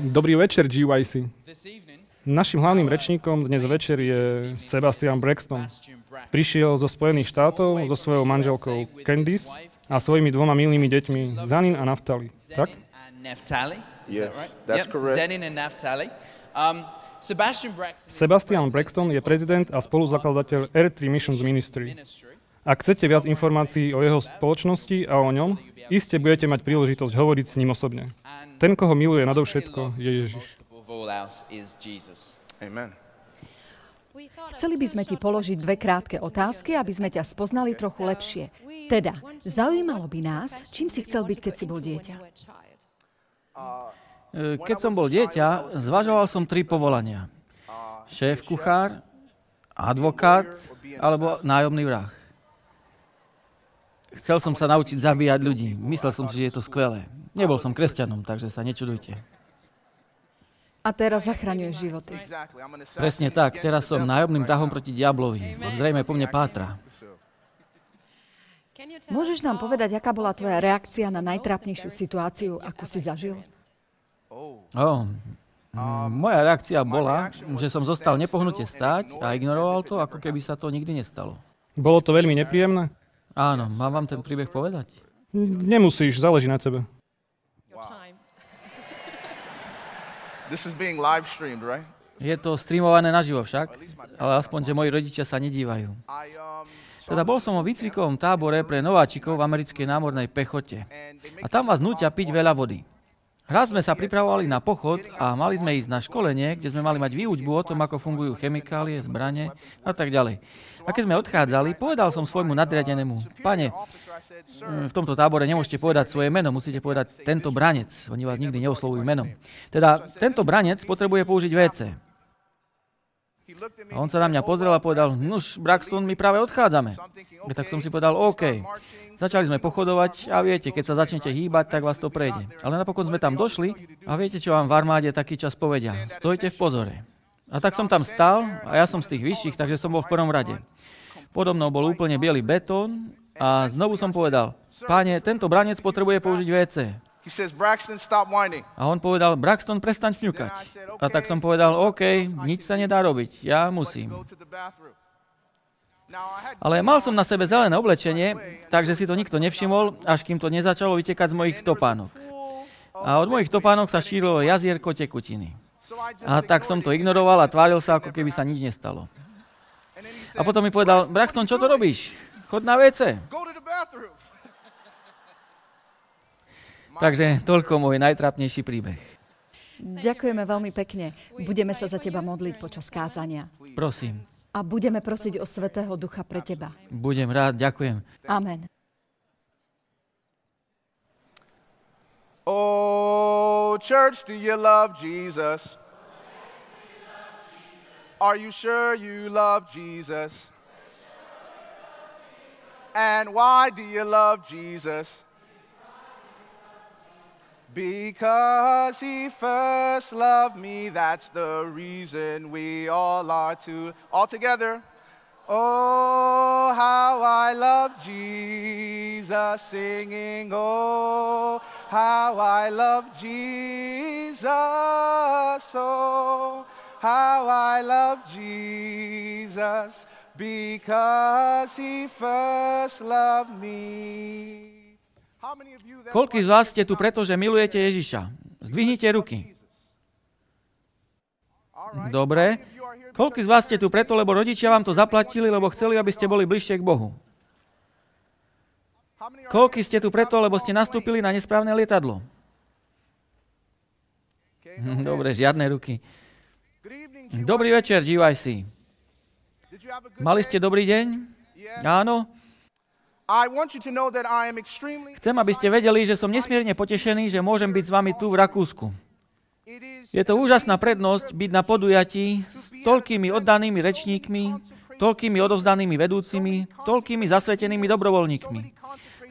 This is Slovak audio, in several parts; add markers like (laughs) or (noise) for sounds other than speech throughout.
Dobrý večer, GYC. Našim hlavným rečníkom dnes večer je Sebastian Braxton. Prišiel zo Spojených štátov so svojou manželkou Candice a svojimi dvoma milými deťmi, Zanin a Naftali. Tak? Yes, that's correct. Zenin and. Um, Sebastian Braxton is Sebastian Braxton je prezident a spoluzakladateľ R3 Missions Ministry. Ak chcete viac informácií o jeho spoločnosti a o ňom, iste budete mať príležitosť hovoriť s ním osobne. Ten, koho miluje nadovšetko, je Ježiš. Amen. Chceli by sme ti položiť dve krátke otázky, aby sme ťa spoznali trochu lepšie. Teda, zaujímalo by nás, čím si chcel byť, keď si bol dieťa. E, Keď som bol dieťa, zvažoval som tri povolania. Šéf kuchár, advokát alebo nájomný vrah. Chcel som sa naučiť zabíjať ľudí. Myslel som si, že je to skvelé. Nebol som kresťanom, takže sa nečudujte. A teraz zachraňuješ životy. Presne tak, teraz som nájomným now. proti diablovi. Zrejme po mne pátra. Môžeš nám povedať, aká bola tvoja reakcia na najtrápnejšiu situáciu, akú si zažil? Oh, moja reakcia bola, že som zostal nepohnutie stáť a ignoroval to, ako keby sa to nikdy nestalo. Bolo to veľmi nepríjemné? Áno, mám vám ten príbeh povedať? Nemusíš, záleží na tebe. (laughs) This is being live streamed, right? Je to streamované naživo však, ale aspoň, že moji rodičia sa nedívajú. Um Teda bol som vo výcvikovom tábore pre nováčikov v americkej námornej pechote. A tam vás nútia piť veľa vody. Raz sme sa pripravovali na pochod a mali sme ísť na školenie, kde sme mali mať výučbu o tom, ako fungujú chemikálie, zbranie a tak ďalej. A keď sme odchádzali, povedal som svojmu nadriadenému, pane, v tomto tábore nemôžete povedať svoje meno, musíte povedať tento branec. Oni vás nikdy neoslovujú menom. Teda tento branec potrebuje použiť WC. A on sa na mňa pozrel a povedal, nuž, Braxton, my práve odchádzame. A tak som si povedal, OK. Začali sme pochodovať a viete, keď sa začnete hýbať, tak vás to prejde. Ale napokon sme tam došli a viete, čo vám v armáde taký čas povedia. Stojte v pozore. A tak som tam stál a ja som z tých vyšších, takže som bol v prvom rade. Podo mnou bol úplne biely betón a znovu som povedal, páne, tento branec potrebuje použiť WC. He says, Braxton, stop whining. A on povedal, Braxton, prestaň fňukať. A tak som povedal, OK, nič sa nedá robiť, ja musím. Ale mal som na sebe zelené oblečenie, takže si to nikto nevšimol, až kým to nezačalo vytekať z mojich topánok. A od mojich topánok sa šírilo jazierko tekutiny. A tak som to ignoroval a tváril sa, ako keby sa nič nestalo. A potom mi povedal, Braxton, čo to robíš? Chod na WC. go to the bathroom. Takže toľko môj najtrápnejší príbeh. Ďakujeme veľmi pekne. Budeme sa za teba modliť počas kázania. Prosím, A budeme prosiť o Svetého Ducha pre teba. budem rád, ďakujem. Amen. Oh, church, do you love Jesus? Are you sure you love Jesus? And why do you love Jesus? Because he first loved me, that's the reason we all are to all together. Oh, how I love Jesus, singing, Oh, how I love Jesus, oh, how I love Jesus, because he first loved me. Koľký z vás ste tu preto, že milujete Ježiša? Zdvihnite ruky. Dobre. Koľký z vás ste tu preto, lebo rodičia vám to zaplatili, lebo chceli, aby ste boli bližšie k Bohu? Koľký ste tu preto, lebo ste nastúpili na nesprávne lietadlo? (laughs) Dobre, žiadne ruky. Dobrý večer, GYC. Mali ste dobrý deň? Áno. Chcem, aby ste vedeli, že som nesmierne potešený, že môžem byť s vami tu v Rakúsku. Je to úžasná prednosť byť na podujatí s toľkými oddanými rečníkmi, toľkými odovzdanými vedúcimi, toľkými zasvetenými dobrovoľníkmi.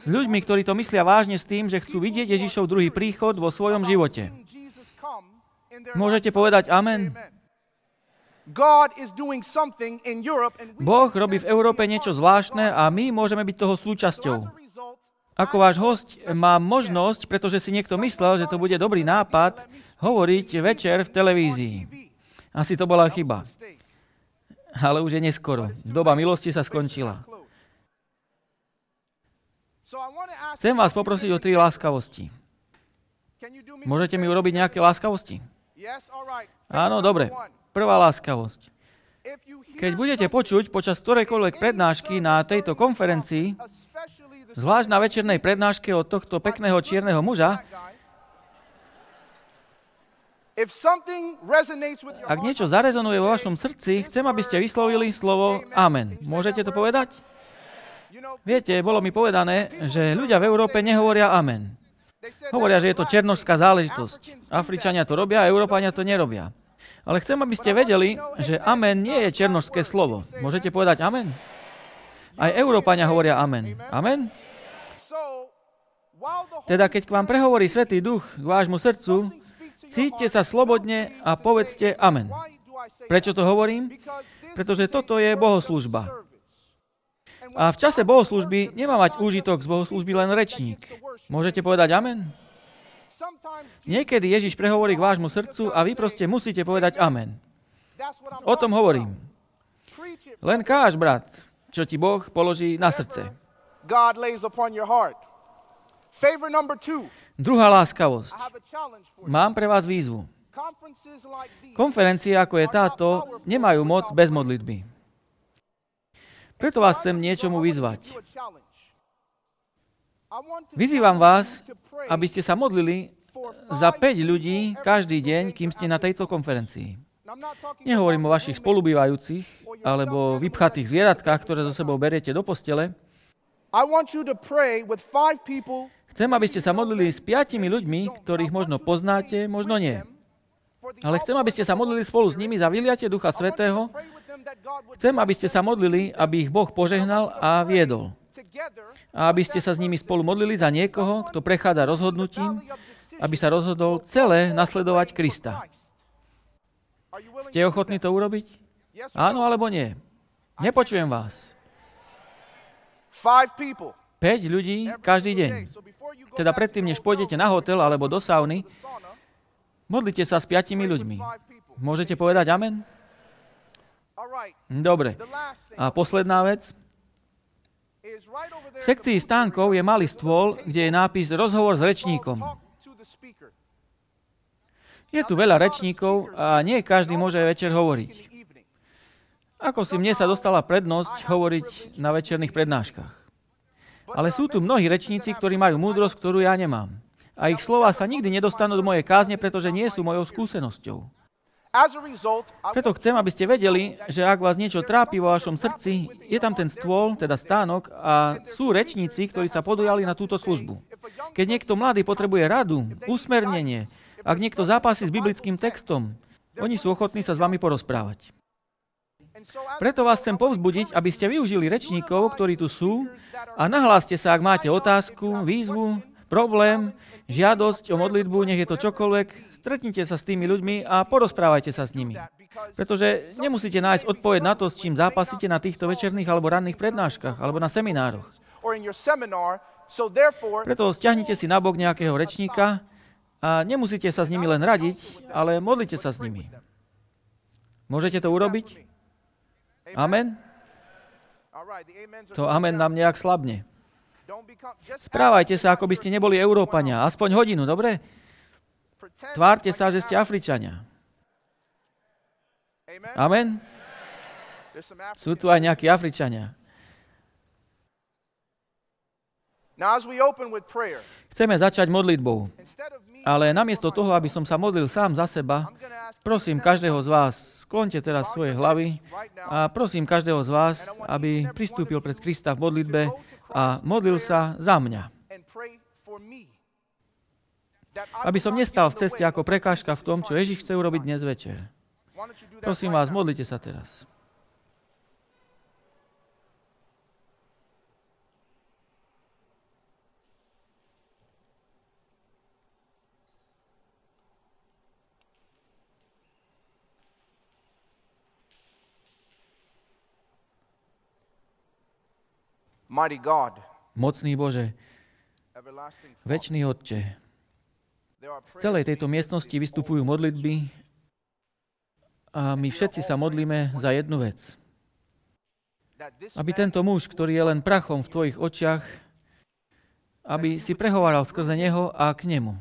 S ľuďmi, ktorí to myslia vážne s tým, že chcú vidieť Ježišov druhý príchod vo svojom živote. Môžete povedať amen? God is doing something in Europe and we Boh robí v Európe niečo zvláštne a my môžeme byť toho súčasťou. Ako váš host mám možnosť, pretože si niekto myslel, že to bude dobrý nápad, hovoriť večer v televízii. Asi to bola chyba. Ale už je neskoro. Doba milosti sa skončila. Chcem vás poprosiť o tri láskavosti. Môžete mi urobiť nejaké láskavosti? Áno, dobre. Prvá láskavosť. Keď budete počuť počas ktorejkoľvek prednášky na tejto konferencii, zvlášť na večernej prednáške od tohto pekného čierneho muža, ak niečo zarezonuje vo vašom srdci, chcem, aby ste vyslovili slovo Amen. Môžete to povedať? Viete, bolo mi povedané, že ľudia v Európe nehovoria Amen. Hovoria, že je to černožská záležitosť. Afričania to robia Európania to nerobia. Ale chcem, aby ste vedeli, že Amen nie je černožské slovo. Môžete povedať Amen? Aj Európania hovoria Amen. Amen? Teda keď k vám prehovorí Svetý Duch k vášmu srdcu, cíťte sa slobodne a povedzte Amen. Prečo to hovorím? Pretože toto je bohoslužba. A v čase bohoslužby nemá mať úžitok z bohoslužby len rečník. Môžete povedať Amen? Niekedy Ježiš prehovorí k vášmu srdcu a vy proste musíte povedať Amen. O tom hovorím. Len káž, brat, čo ti Boh položí na srdce. Druhá láskavosť. Mám pre vás výzvu. Konferencie ako je táto nemajú moc bez modlitby. Preto vás chcem niečomu vyzvať. Vyzývam vás, aby ste sa modlili za 5 ľudí každý deň, kým ste na tejto konferencii. Nehovorím o vašich spolubývajúcich alebo vypchatých zvieratkách, ktoré zo sebou beriete do postele. Chcem, aby ste sa modlili s piatimi ľuďmi, ktorých možno poznáte, možno nie. Ale chcem, aby ste sa modlili spolu s nimi za vyliatie Ducha Svetého. Chcem, aby ste sa modlili, aby ich Boh požehnal a viedol. A aby ste sa s nimi spolu modlili za niekoho, kto prechádza rozhodnutím, aby sa rozhodol celé nasledovať Krista. Ste ochotní to urobiť? Áno alebo nie? Nepočujem vás. 5 ľudí každý deň. Teda predtým, než pôjdete na hotel alebo do sauny, modlite sa s piatimi ľuďmi. Môžete povedať amen? Dobre. A posledná vec. V sekcii stánkov je malý stôl, kde je nápis Rozhovor s rečníkom. Je tu veľa rečníkov a nie každý môže večer hovoriť. Ako si mne sa dostala prednosť hovoriť na večerných prednáškach. Ale sú tu mnohí rečníci, ktorí majú múdrosť, ktorú ja nemám. A ich slova sa nikdy nedostanú do mojej kázne, pretože nie sú mojou skúsenosťou. Preto chcem, aby ste vedeli, že ak vás niečo trápi vo vašom srdci, je tam ten stôl, teda stánok, a sú rečníci, ktorí sa podujali na túto službu. Keď niekto mladý potrebuje radu, usmernenie, ak niekto zápasí s biblickým textom, oni sú ochotní sa s vami porozprávať. Preto vás chcem povzbudiť, aby ste využili rečníkov, ktorí tu sú a nahláste sa, ak máte otázku, výzvu, problém, žiadosť o modlitbu, nech je to čokoľvek, stretnite sa s tými ľuďmi a porozprávajte sa s nimi. Pretože nemusíte nájsť odpoveď na to, s čím zápasíte na týchto večerných alebo ranných prednáškach alebo na seminároch. Preto stiahnite si nabok nejakého rečníka a nemusíte sa s nimi len radiť, ale modlite sa s nimi. Môžete to urobiť? Amen? To amen nám nejak slabne. Správajte sa, ako by ste neboli Európania. Aspoň hodinu, dobre? Tvárte sa, že ste Afričania. Amen? Sú tu aj nejakí Afričania. Chceme začať modlitbou. Ale namiesto toho, aby som sa modlil sám za seba, prosím každého z vás, sklonte teraz svoje hlavy a prosím každého z vás, aby pristúpil pred Krista v modlitbe a modlil sa za mňa. Aby som nestal v ceste ako prekážka v tom, čo Ježiš chce urobiť dnes večer. Prosím vás, modlite sa teraz. Mocný Bože, Večný Otče, z celej tejto miestnosti vystupujú modlitby a my všetci sa modlíme za jednu vec. Aby tento muž, ktorý je len prachom v tvojich očiach, aby si prehováral skrze neho a k nemu.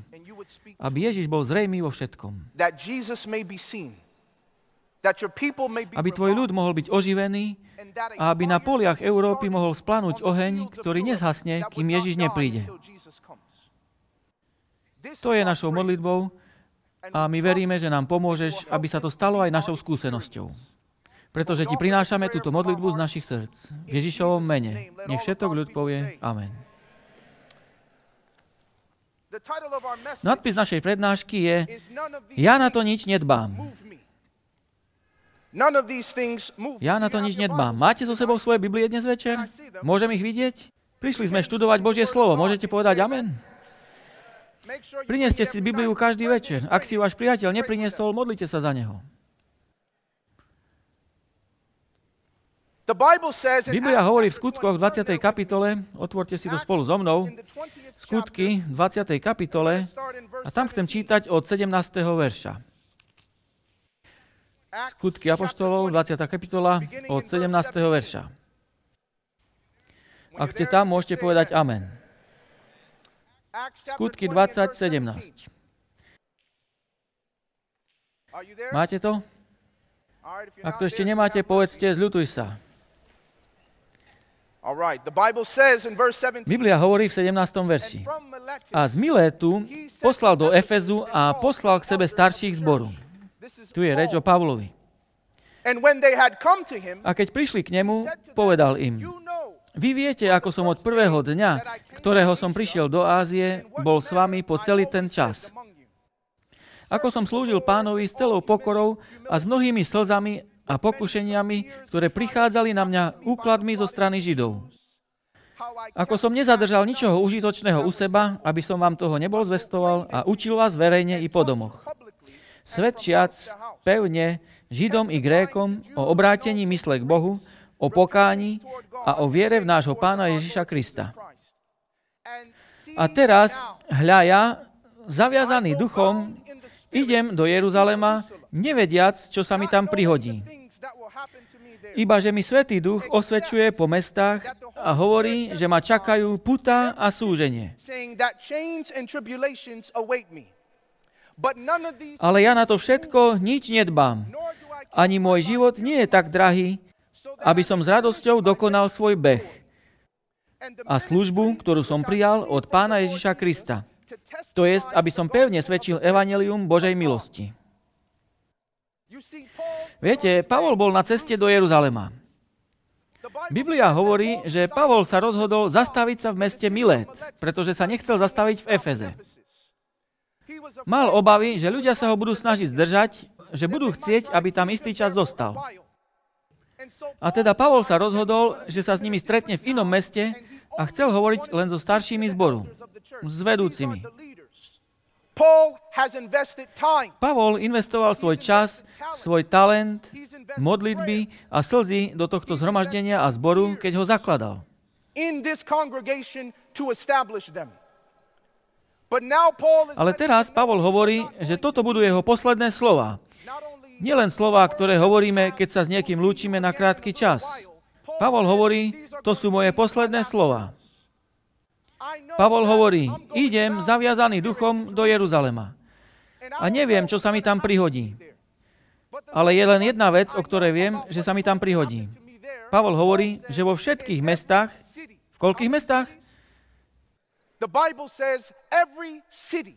Aby Ježiš bol zrejmý vo všetkom. Aby tvoj ľud mohol byť oživený a aby na poliach Európy mohol splanúť oheň, ktorý nezhasne, kým Ježiš nepríde. To je našou modlitbou a my veríme, že nám pomôžeš, aby sa to stalo aj našou skúsenosťou. Pretože ti prinášame túto modlitbu z našich srdc. V Ježišovom mene. Nech všetok ľud povie Amen. Nadpis našej prednášky je Ja na to nič nedbám. Ja na to nič nedbám. Máte so sebou svoje Biblie dnes večer? Môžem ich vidieť? Prišli sme študovať Božie slovo. Môžete povedať Amen? Prineste si Bibliu každý večer. Ak si váš priateľ nepriniesol, modlite sa za neho. Biblia hovorí v skutkoch 20. kapitole, otvorte si to spolu so mnou, skutky 20. kapitole a tam chcem čítať od 17. verša. Skutky Apoštolov, 20. kapitola, od 17. verša. Ak ste tam, môžete povedať Amen. Skutky 20, 17. Máte to? Ak to ešte nemáte, povedzte, zľutuj sa. Biblia hovorí v 17. verši. A z Milétu poslal do Efezu a poslal k sebe starších zboru. Tu je reč o Pavlovi. A keď prišli k nemu, povedal im, vy viete, ako som od prvého dňa, ktorého som prišiel do Ázie, bol s vami po celý ten čas. Ako som slúžil pánovi s celou pokorou a s mnohými slzami a pokušeniami, ktoré prichádzali na mňa úkladmi zo strany Židov. Ako som nezadržal ničoho užitočného u seba, aby som vám toho nebol zvestoval a učil vás verejne i po domoch. Svedčiac pevne Židom i Grékom o obrátení mysle k Bohu, o pokáni a o viere v nášho pána Ježiša Krista. A teraz, hľa ja, zaviazaný duchom, idem do Jeruzalema, nevediac, čo sa mi tam prihodí. Iba, že mi Svetý Duch osvedčuje po mestách a hovorí, že ma čakajú puta a súženie. Ale ja na to všetko nič nedbám. Ani môj život nie je tak drahý, aby som s radosťou dokonal svoj beh a službu, ktorú som prijal od pána Ježiša Krista. To jest, aby som pevne svedčil evanelium Božej milosti. Viete, Pavol bol na ceste do Jeruzalema. Biblia hovorí, že Pavol sa rozhodol zastaviť sa v meste Milet, pretože sa nechcel zastaviť v Efeze. Mal obavy, že ľudia sa ho budú snažiť zdržať, že budú chcieť, aby tam istý čas zostal. A teda Pavol sa rozhodol, že sa s nimi stretne v inom meste a chcel hovoriť len so staršími zboru, s vedúcimi. Pavol investoval svoj čas, svoj talent, modlitby a slzy do tohto zhromaždenia a zboru, keď ho zakladal. Ale teraz Pavol hovorí, že toto budú jeho posledné slova. Nielen slova, ktoré hovoríme, keď sa s niekým lúčime na krátky čas. Pavol hovorí, to sú moje posledné slova. Pavol hovorí, idem zaviazaný duchom do Jeruzalema. A neviem, čo sa mi tam prihodí. Ale je len jedna vec, o ktorej viem, že sa mi tam prihodí. Pavol hovorí, že vo všetkých mestách, v koľkých mestách?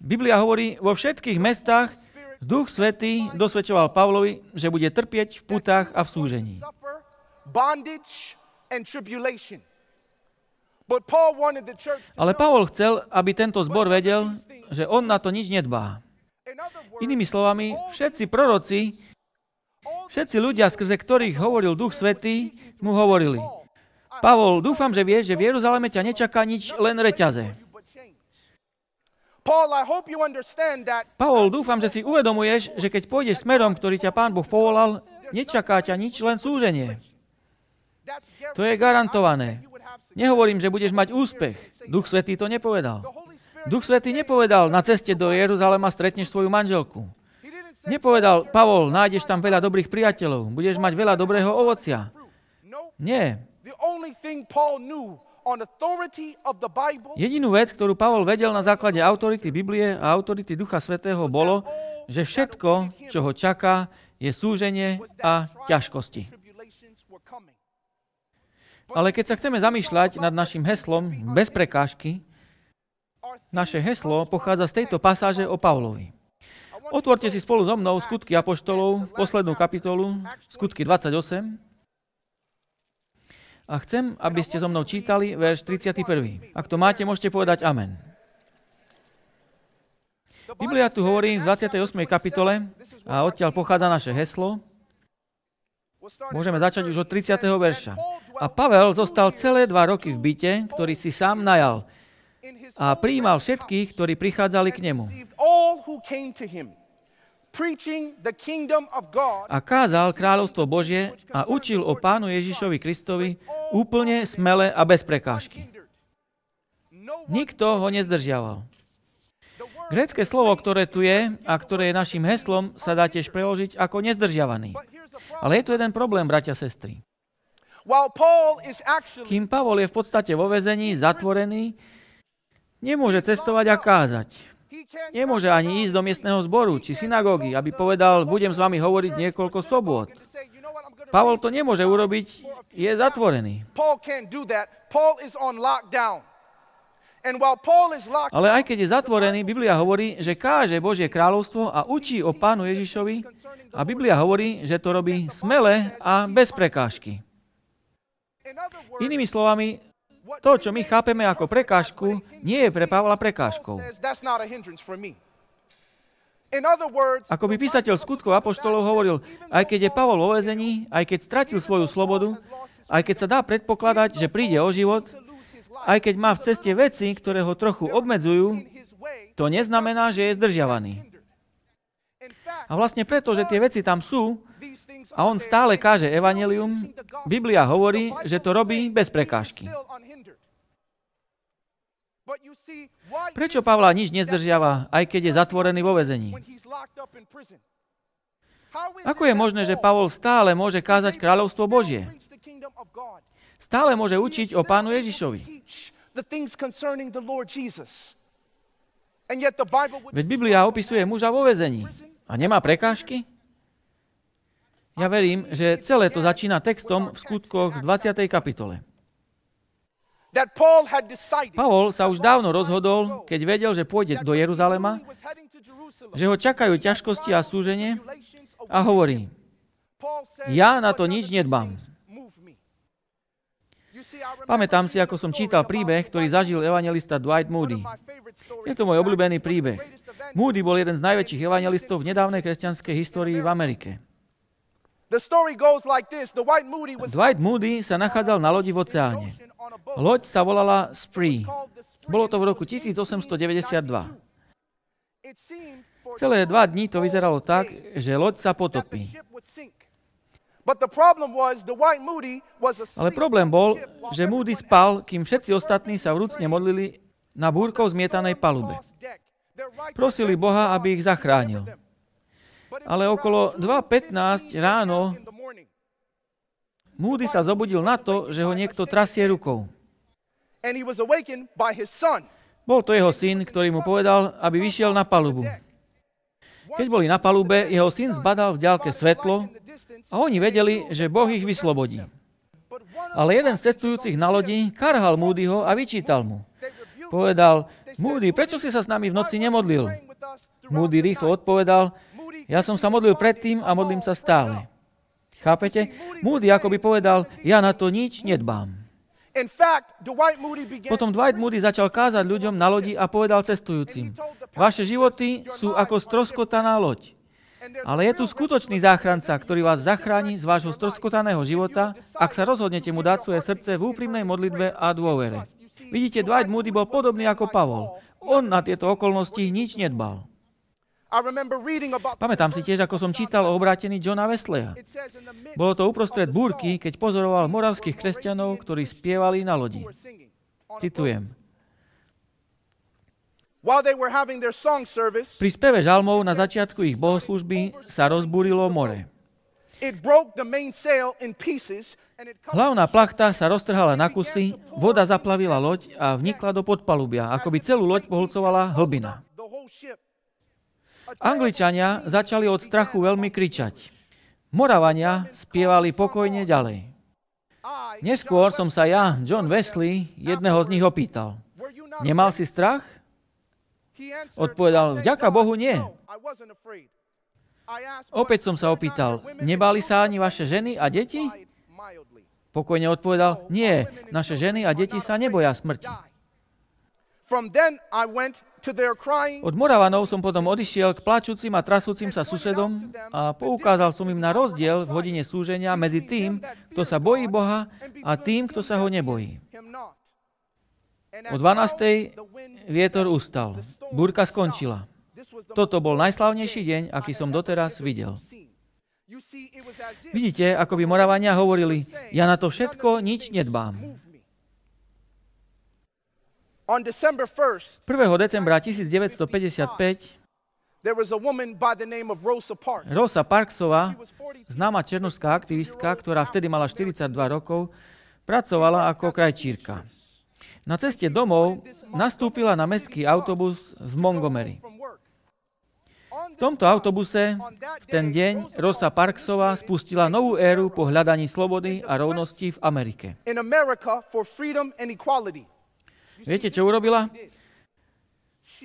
Biblia hovorí, vo všetkých mestách Duch Svetý dosvedčoval Pavlovi, že bude trpieť v putách a v súžení. Ale Pavol chcel, aby tento zbor vedel, že on na to nič nedbá. Inými slovami, všetci proroci, všetci ľudia, skrze ktorých hovoril Duch Svetý, mu hovorili, Pavol, dúfam, že vieš, že v Jeruzaleme ťa nečaká nič, len reťaze. Pavol, dúfam, že si uvedomuješ, že keď pôjdeš smerom, ktorý ťa Pán Boh povolal, nečaká ťa nič, len súženie. To je garantované. Nehovorím, že budeš mať úspech. Duch Svetý to nepovedal. Duch Svetý nepovedal, na ceste do Jeruzalema stretneš svoju manželku. Nepovedal, Pavol, nájdeš tam veľa dobrých priateľov, budeš mať veľa dobrého ovocia. Nie. Jedinú vec, ktorú Pavol vedel na základe autority Biblie a autority Ducha Svetého, bolo, že všetko, čo ho čaká, je súženie a ťažkosti. Ale keď sa chceme zamýšľať nad našim heslom bez prekážky, naše heslo pochádza z tejto pasáže o Pavlovi. Otvorte si spolu so mnou skutky Apoštolov, poslednú kapitolu, skutky 28. A chcem, aby ste so mnou čítali verš 31. Ak to máte, môžete povedať amen. Biblia tu hovorí v 28. kapitole a odtiaľ pochádza naše heslo. Môžeme začať už od 30. verša. A Pavel zostal celé dva roky v byte, ktorý si sám najal a prijímal všetkých, ktorí prichádzali k nemu. A kázal kráľovstvo Božie a učil o pánu Ježišovi Kristovi úplne smele a bez prekážky. Nikto ho nezdržiaval. Grécké slovo, ktoré tu je a ktoré je našim heslom, sa dá tiež preložiť ako nezdržiavaný. Ale je tu jeden problém, bratia a sestry. Kým Pavol je v podstate vo vezení, zatvorený, nemôže cestovať a kázať. Nemôže ani ísť do miestneho zboru či synagógy, aby povedal, budem s vami hovoriť niekoľko sobot. Pavol to nemôže urobiť, je zatvorený. Ale aj keď je zatvorený, Biblia hovorí, že káže Božie kráľovstvo a učí o pánu Ježišovi a Biblia hovorí, že to robí smele a bez prekážky. Inými slovami, to, čo my chápeme ako prekážku, nie je pre Pavla prekážkou. Ako by písateľ skutkov Apoštolov hovoril, aj keď je Pavol vo vezení, aj keď stratil svoju slobodu, aj keď sa dá predpokladať, že príde o život, aj keď má v ceste veci, ktoré ho trochu obmedzujú, to neznamená, že je zdržiavaný. A vlastne preto, že tie veci tam sú a on stále káže evanelium, Biblia hovorí, že to robí bez prekážky. Prečo Pavla nič nezdržiava, aj keď je zatvorený vo vezení? Ako je možné, že Pavol stále môže kázať kráľovstvo Božie? Stále môže učiť o pánu Ježišovi. Veď Biblia opisuje muža vo vezení. A nemá prekážky? Ja verím, že celé to začína textom v skutkoch v 20. kapitole. Pavol sa už dávno rozhodol, keď vedel, že pôjde do Jeruzalema, že ho čakajú ťažkosti a súženie a hovorí, ja na to nič nedbám. Pamätám si, ako som čítal príbeh, ktorý zažil evangelista Dwight Moody. Je to môj obľúbený príbeh. Moody bol jeden z najväčších evangelistov v nedávnej kresťanskej histórii v Amerike. Dwight Moody sa nachádzal na lodi v oceáne. Loď sa volala Spree. Bolo to v roku 1892. Celé dva dní to vyzeralo tak, že loď sa potopí. Ale problém bol, že Moody spal, kým všetci ostatní sa vrúcne modlili na búrkou zmietanej palube. Prosili Boha, aby ich zachránil. Ale okolo 2.15 ráno Moody sa zobudil na to, že ho niekto trasie rukou. Bol to jeho syn, ktorý mu povedal, aby vyšiel na palubu. Keď boli na palube, jeho syn zbadal v ďalke svetlo a oni vedeli, že Boh ich vyslobodí. Ale jeden z cestujúcich na lodi karhal Moodyho a vyčítal mu. Povedal, Moody, prečo si sa s nami v noci nemodlil? Moody rýchlo odpovedal, ja som sa modlil predtým a modlím sa stále. Chápete? Moody ako by povedal, ja na to nič nedbám. Potom Dwight Moody začal kázať ľuďom na lodi a povedal cestujúcim, vaše životy sú ako stroskotaná loď. Ale je tu skutočný záchranca, ktorý vás zachráni z vášho stroskotaného života, ak sa rozhodnete mu dať svoje srdce v úprimnej modlitbe a dôvere. Vidíte, Dwight Moody bol podobný ako Pavol. On na tieto okolnosti nič nedbal. Pamätám si tiež, ako som čítal o obrátení Johna Wesleya. Bolo to uprostred búrky, keď pozoroval moravských kresťanov, ktorí spievali na lodi. Citujem. Pri speve žalmov na začiatku ich bohoslužby sa rozbúrilo more. Hlavná plachta sa roztrhala na kusy, voda zaplavila loď a vnikla do podpalubia, ako by celú loď pohlcovala hlbina. Angličania začali od strachu veľmi kričať. Moravania spievali pokojne ďalej. Neskôr som sa ja, John Wesley, jedného z nich opýtal. Nemal si strach? Odpovedal, "Thank vďaka Bohu nie. Opäť som sa "Were not opýtal, and sa children?" ani vaše ženy a deti? Pokojne odpovedal, nie, naše ženy a deti sa neboja smrti. Od Moravanov som potom odišiel k plačúcim a trasúcim sa susedom a poukázal som im na rozdiel v hodine súženia medzi tým, kto sa bojí Boha a tým, kto sa ho nebojí. O as 12. now the wind vietor ustal. Búrka skončila. Toto bol najslavnejší deň, aký som doteraz videl. Vidíte, ako by Moravania hovorili, ja na to všetko nič nedbám. move me. On December 1st, 1. decembra 1955 there was a woman by the name of Rosa Parks. Rosa Parksová, She was 42 známa černožská aktivistka, ktorá vtedy mala 42 rokov, pracovala ako krajčírka. Na ceste domov nastúpila na mestský autobus v Montgomery. V tomto autobuse v ten deň Rosa Parksová spustila novú éru po hľadaní slobody a rovnosti v Amerike. Viete, čo urobila?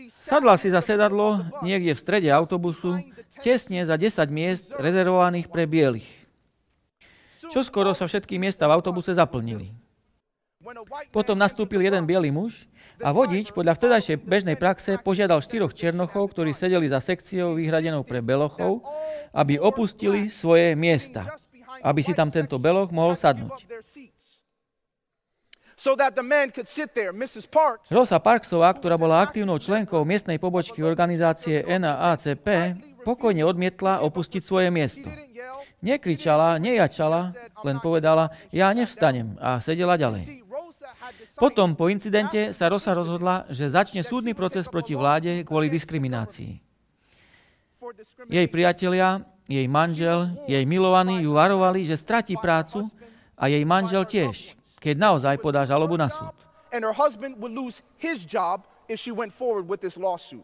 Sadla si za sedadlo niekde v strede autobusu, tesne za 10 miest rezervovaných pre bielých. Čo skoro sa všetky miesta v autobuse zaplnili. Potom nastúpil jeden biely muž a vodič podľa vtedajšej bežnej praxe požiadal štyroch černochov, ktorí sedeli za sekciou vyhradenou pre belochov, aby opustili svoje miesta, aby si tam tento beloch mohol sadnúť. Rosa Parksová, ktorá bola aktívnou členkou miestnej pobočky organizácie NAACP, pokojne odmietla opustiť svoje miesto. Nekričala, nejačala, len povedala, ja nevstanem a sedela ďalej. Potom po incidente sa Rosa rozhodla, že začne súdny proces proti vláde kvôli diskriminácii. Jej priatelia, jej manžel, jej milovaní ju varovali, že stratí prácu a jej manžel tiež, keď naozaj podá žalobu na súd. And her husband would lose his job if she went forward with this lawsuit.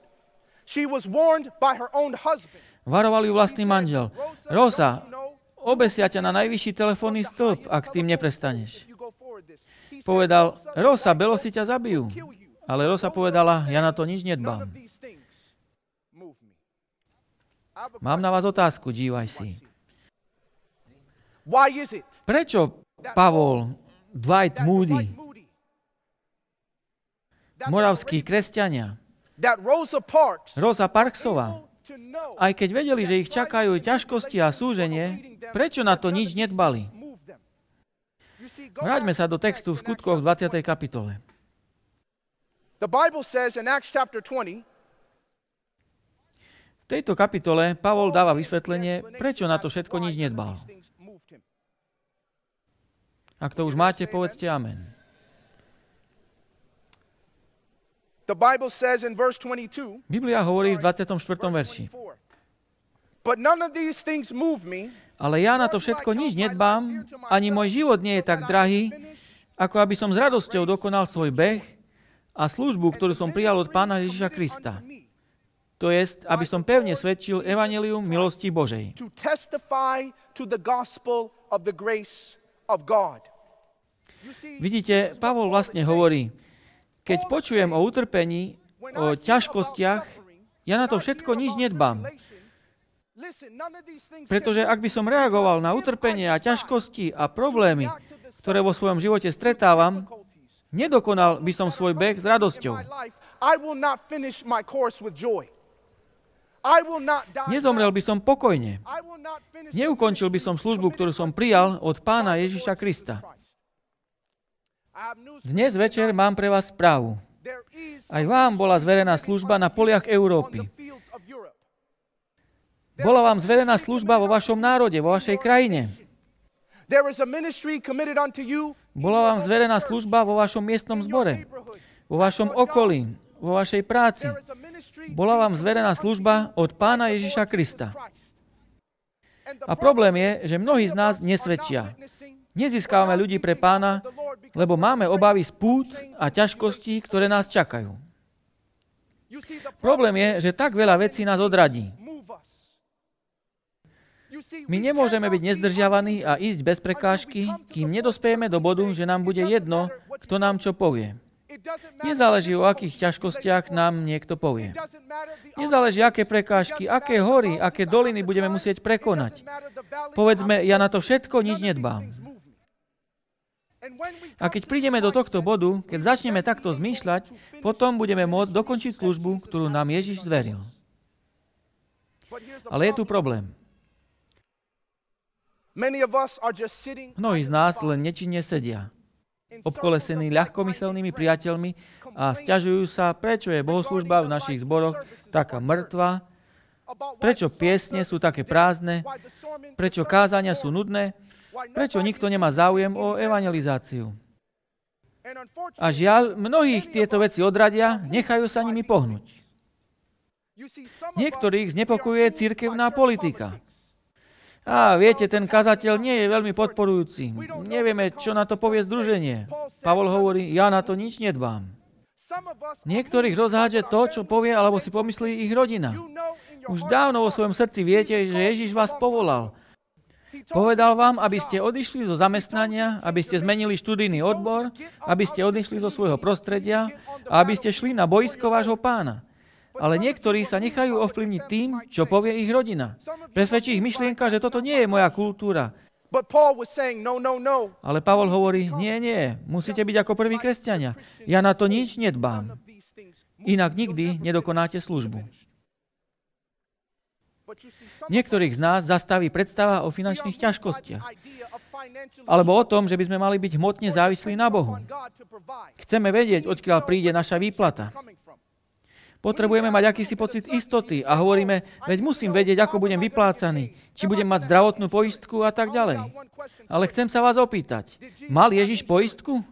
She was warned by her own husband. Varoval ju vlastný manžel. Rosa, obesia ťa na najvyšší telefónny stĺp, ak s tým neprestaneš. Povedal, Rosa, belosi ťa zabijú. Ale Rosa povedala, ja na to nič nedbám. Mám na vás otázku, is it Prečo Pavol, Dwight Moody, moravskí kresťania, Rosa Parks Rosa Parksová, able to know aj keď vedeli, že ich čakajú ťažkosti a súženie, prečo na to nič nedbali? Vráťme sa do textu v skutkoch chapter 20. kapitole. The Bible says in Acts chapter 20, V tejto kapitole Pavol dáva vysvetlenie, prečo na to všetko nič nedbal. Ak to už máte, povedzte amen. The Bible says in verse 22, Biblia hovorí v 24. verši. 24, But none of these things move me, Ale ja na to všetko nič nedbám, ani môj život nie je tak drahý, ako aby som s radosťou dokonal svoj beh a službu, ktorú som prijal od pána Ježiša Krista. To jest, aby som pevne svedčil evanelium milosti Božej. to testify to the gospel of the grace of God. Vidíte, Pavol vlastne hovorí, keď počujem o utrpení, o ťažkostiach, ja na to všetko nič nedbám. Pretože ak by som reagoval na utrpenie a ťažkosti a problémy, ktoré vo svojom živote stretávam, nedokonal by som svoj beh s radosťou. Nezomrel by som pokojne. Neukončil by som službu, ktorú som prijal od pána Ježiša Krista. Dnes večer mám pre vás správu. Aj vám bola zverená služba na poliach Európy. Bola vám zverená služba vo vašom národe, vo vašej krajine. Bola vám zverená služba vo vašom miestnom zbore, vo vašom okolí, vo vašej práci. Bola vám zverená služba od pána Ježiša Krista. A problém je, že mnohí z nás nesvedčia. Nezískávame ľudí pre pána, lebo máme obavy z pút a ťažkostí, ktoré nás čakajú. Problém je, že tak veľa vecí nás odradí. My nemôžeme byť nezdržiavaní a ísť bez prekážky, kým nedospejeme do bodu, že nám bude jedno, kto nám čo povie. Nezáleží o akých ťažkostiach nám niekto povie. Nezáleží, aké prekážky, aké hory, aké doliny budeme musieť prekonať. Povedzme, ja na to všetko nič nedbám. A keď prídeme do tohto bodu, keď začneme takto zmýšľať, potom budeme môcť dokončiť službu, ktorú nám Ježiš zveril. Ale je tu problém. Mnohí z nás len nečinne sedia, obkolesení ľahkomyselnými priateľmi a stiažujú sa, prečo je bohoslužba v našich zboroch taká mŕtva, prečo piesne sú také prázdne, prečo kázania sú nudné, prečo nikto nemá záujem o evangelizáciu. A žiaľ, mnohých tieto veci odradia, nechajú sa nimi pohnúť. Niektorých znepokojuje cirkevná politika. A viete, ten kazateľ nie je veľmi podporujúci. Nevieme, čo na to povie združenie. Pavol hovorí, ja na to nič nedbám. Niektorých rozhádže to, čo povie alebo si pomyslí ich rodina. Už dávno vo svojom srdci viete, že Ježiš vás povolal. Povedal vám, aby ste odišli zo zamestnania, aby ste zmenili študijný odbor, aby ste odišli zo svojho prostredia a aby ste šli na boisko vášho pána. Ale niektorí sa nechajú ovplyvniť tým, čo povie ich rodina. Presvedčí ich myšlienka, že toto nie je moja kultúra. Ale Pavol hovorí, nie, nie, musíte byť ako prví kresťania. Ja na to nič nedbám. Inak nikdy nedokonáte službu. Niektorých z nás zastaví predstava o finančných ťažkostiach. Alebo o tom, že by sme mali byť hmotne závislí na Bohu. Chceme vedieť, odkiaľ príde naša výplata. Potrebujeme mať akýsi pocit istoty a hovoríme, veď musím vedieť, ako budem vyplácaný, či budem mať zdravotnú poistku a tak ďalej. Ale chcem sa vás opýtať, mal Ježiš poistku?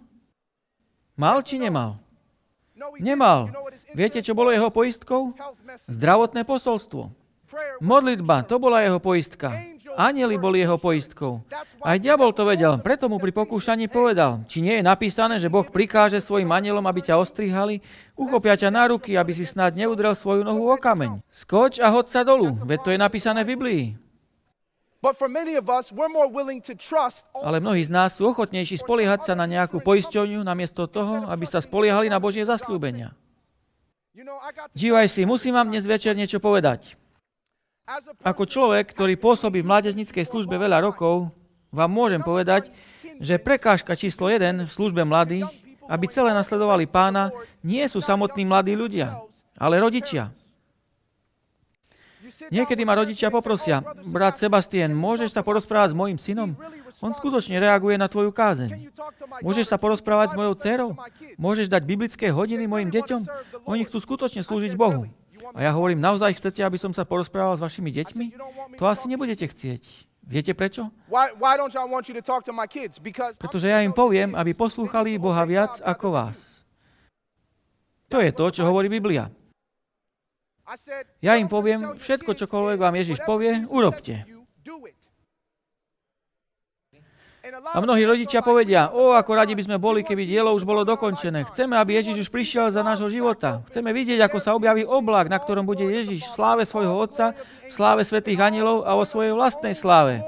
Mal či nemal? Nemal. Viete, čo bolo jeho poistkou? Zdravotné posolstvo. Modlitba, to bola jeho poistka. Anieli boli jeho poistkou. Aj diabol to vedel, preto mu pri pokúšaní povedal, či nie je napísané, že Boh prikáže svojim anielom, aby ťa ostrihali, uchopia ťa na ruky, aby si snad neudrel svoju nohu o kameň. Skoč a hod sa dolu, veď to je napísané v Biblii. Ale mnohí z nás sú ochotnejší spoliehať sa na nejakú poisťovňu namiesto toho, aby sa spoliehali na Božie zaslúbenia. GYC, musím vám dnes večer niečo povedať. Ako človek, ktorý pôsobí v mládežnickej službe veľa rokov, vám môžem povedať, že prekážka číslo 1 v službe mladých, aby celé nasledovali pána, nie sú samotní mladí ľudia, ale rodičia. Niekedy ma rodičia poprosia, brat Sebastian, môžeš sa porozprávať s mojim synom? On skutočne reaguje na tvoju kázeň. Môžeš sa porozprávať s mojou dcerou? Môžeš dať biblické hodiny mojim deťom? Oni chcú skutočne slúžiť Bohu. A ja hovorím, naozaj chcete, aby som sa porozprával s vašimi deťmi? To asi nebudete chcieť. Viete prečo? Pretože ja im poviem, aby poslúchali Boha viac ako vás. To je to, čo hovorí Biblia. Ja im poviem, všetko, čokoľvek vám Ježiš povie, urobte. A mnohí rodičia povedia, o, ako radi by sme boli, keby dielo už bolo dokončené. Chceme, aby Ježiš už prišiel za nášho života. Chceme vidieť, ako sa objaví oblak, na ktorom bude Ježiš v sláve svojho Otca, v sláve svetých anielov a vo svojej vlastnej sláve.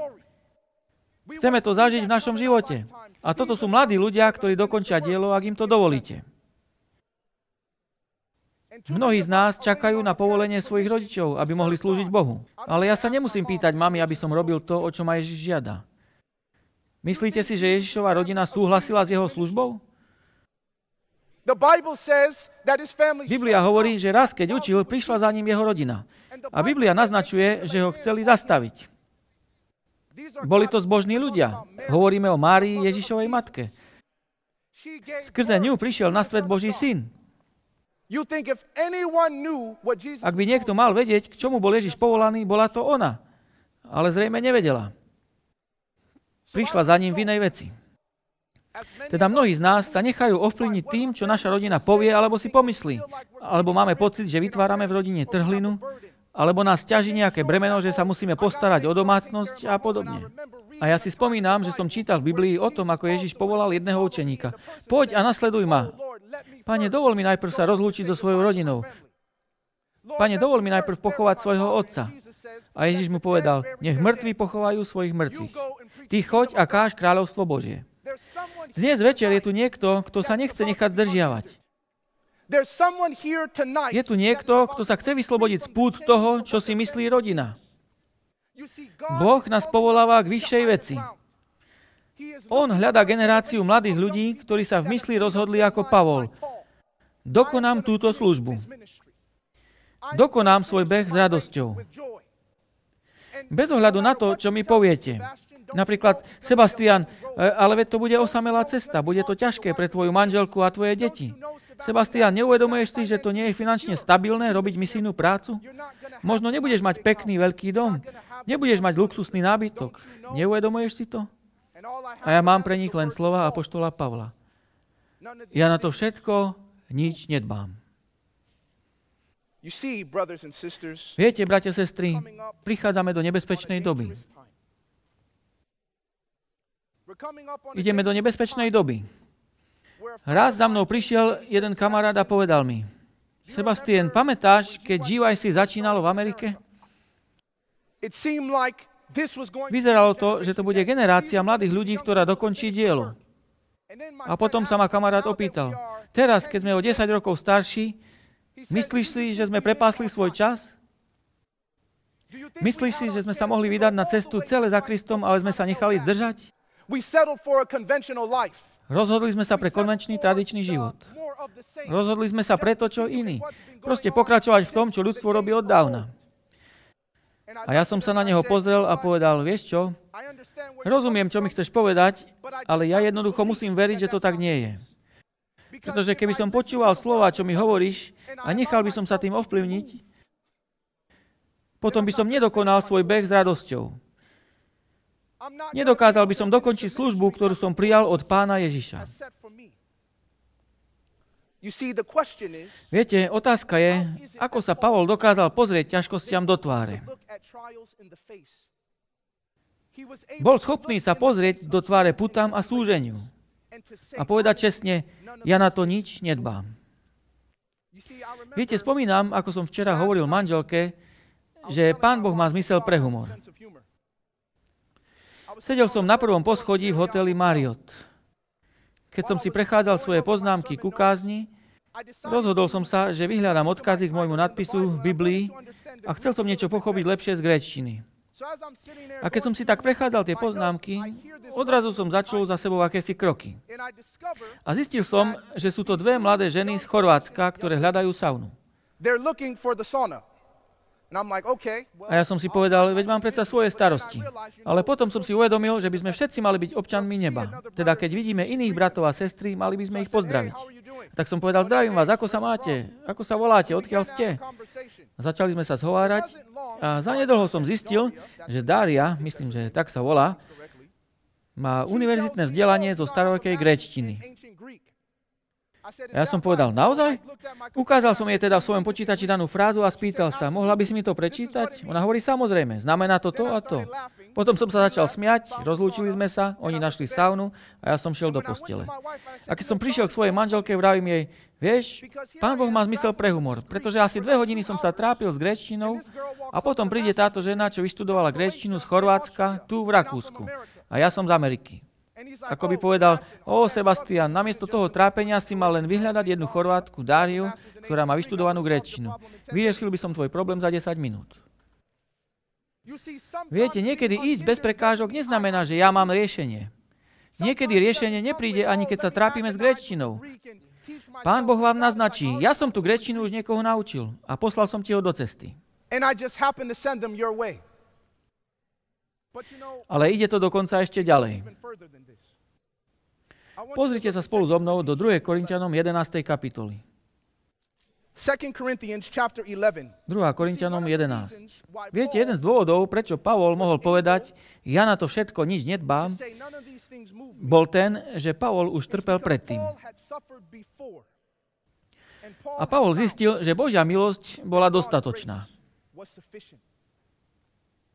Chceme to zažiť v našom živote. A toto sú mladí ľudia, ktorí dokončia dielo, ak im to dovolíte. Mnohí z nás čakajú na povolenie svojich rodičov, aby mohli slúžiť Bohu. Ale ja sa nemusím pýtať mami, aby som robil to, o čo ma Ježiš žiada. Myslíte si, že Ježišova rodina súhlasila s jeho službou? Biblia hovorí, že raz, keď učil, prišla za ním jeho rodina. A Biblia naznačuje, že ho chceli zastaviť. Boli to zbožní ľudia. Hovoríme o Márii, Ježišovej matke. Skrze ňu prišiel na svet Boží syn. Ak by niekto mal vedieť, k čomu bol Ježiš povolaný, bola to ona. Ale zrejme nevedela. Prišla za ním v inej veci. Teda mnohí z nás sa nechajú ovplyvniť tým, čo naša rodina povie alebo si pomyslí. Alebo máme pocit, že vytvárame v rodine trhlinu, alebo nás ťaží nejaké bremeno, že sa musíme postarať o domácnosť a podobne. A ja si spomínam, že som čítal v Biblii o tom, ako Ježiš povolal jedného učeníka. Poď a nasleduj ma. Pane, dovol mi najprv sa rozlúčiť so svojou rodinou. Pane, dovol mi najprv pochovať svojho otca. A Ježiš mu povedal, nech mŕtvi pochovajú svojich mŕtvych. Ty choď a káž kráľovstvo Božie. Dnes večer je tu niekto, kto sa nechce nechať zdržiavať. Je tu niekto, kto sa chce vyslobodiť z pút toho, čo si myslí rodina. Boh nás povoláva k vyššej veci. On hľadá generáciu mladých ľudí, ktorí sa v mysli rozhodli ako Pavol. Dokonám túto službu. Dokonám svoj beh s radosťou. Bez ohľadu na to, čo mi poviete. Napríklad, Sebastian, e, ale veď to bude osamelá cesta, bude to ťažké pre tvoju manželku a tvoje deti. Sebastian, neuvedomuješ si, že to nie je finančne stabilné robiť misijnú prácu? Možno nebudeš mať pekný veľký dom, nebudeš mať luxusný nábytok. Neuvedomuješ si to? A ja mám pre nich len slova Apoštola Pavla. Ja na to všetko nič nedbám. Viete, bratia, sestry, prichádzame do nebezpečnej doby. Ideme do nebezpečnej doby. Raz za mnou prišiel jeden kamarát a povedal mi, Sebastian, pamätáš, keď GYC začínalo v Amerike? Vyzeralo to, že to bude generácia mladých ľudí, ktorá dokončí dielo. A potom sa ma kamarát opýtal, teraz, keď sme o 10 rokov starší, myslíš si, že sme prepásli svoj čas? Myslíš si, že sme sa mohli vydať na cestu celé za Kristom, ale sme sa nechali zdržať? Rozhodli sme sa pre konvenčný, tradičný život. Rozhodli sme sa pre to, čo iný. Proste pokračovať v tom, čo ľudstvo robí od dávna. A ja som sa na neho pozrel a povedal, vieš čo, rozumiem, čo mi chceš povedať, ale ja jednoducho musím veriť, že to tak nie je. Pretože keby som počúval slova, čo mi hovoríš a nechal by som sa tým ovplyvniť, potom by som nedokonal svoj beh s radosťou. Nedokázal by som dokončiť službu, ktorú som prijal od pána Ježiša. Viete, otázka je, ako sa Pavol dokázal pozrieť ťažkostiam do tváre. Bol schopný sa pozrieť do tváre putám a súženiu a povedať čestne, ja na to nič nedbám. Viete, spomínam, ako som včera hovoril manželke, že pán Boh má zmysel pre humor. Sedel som na prvom poschodí v hoteli Marriott. Keď som si prechádzal svoje poznámky ku kázni, rozhodol som sa, že vyhľadám odkazy k môjmu nadpisu v Biblii a chcel som niečo pochopiť lepšie z gréčtiny. A keď som si tak prechádzal tie poznámky, odrazu som začul za sebou akési kroky. A zistil som, že sú to dve mladé ženy z Chorvátska, ktoré hľadajú saunu. A ja som si povedal, veď mám predsa svoje starosti. Ale potom som si uvedomil, že by sme všetci mali byť občanmi neba. Teda keď vidíme iných bratov a sestry, mali by sme ich pozdraviť. Tak som povedal, zdravím vás, ako sa máte? Ako sa voláte? Odkiaľ ste? Začali sme sa zhovárať a zanedlho som zistil, že Dária, myslím, že tak sa volá, má univerzitné vzdelanie zo starovekej gréčtiny. Ja som povedal, naozaj? Ukázal som jej teda v svojom počítači danú frázu a spýtal sa, mohla by si mi to prečítať? Ona hovorí, samozrejme, znamená to to a to. Potom som sa začal smiať, rozlúčili sme sa, oni našli saunu a ja som šiel do postele. A keď som prišiel k svojej manželke, vravím jej, vieš, pán Boh má zmysel pre humor, pretože asi dve hodiny som sa trápil s gréčtinou a potom príde táto žena, čo vyštudovala gréčtinu z Chorvátska, tu v Rakúsku. A ja som z Ameriky. Ako by povedal, o Sebastian, namiesto toho trápenia si mal len vyhľadať jednu chorvátku Dáriu, ktorá má vyštudovanú gréčtinu. Vyriešil by som tvoj problém za 10 minút. Viete, niekedy ísť bez prekážok neznamená, že ja mám riešenie. Niekedy riešenie nepríde ani keď sa trápime s gréčtinou. Pán Boh vám naznačí, ja som tu gréčtinu už niekoho naučil a poslal som ti ho do cesty. Ale ide to dokonca ešte ďalej. Pozrite sa spolu so mnou do 2. Korintianom 11. kapitoly. 2 Corinthians chapter 11. 2. Korintianom 11. Viete, jeden z dôvodov, prečo Pavol mohol povedať, ja na to všetko nič nedbám, bol ten, že Pavol už trpel predtým. A Pavol zistil, že Božia milosť bola dostatočná. grace was sufficient. When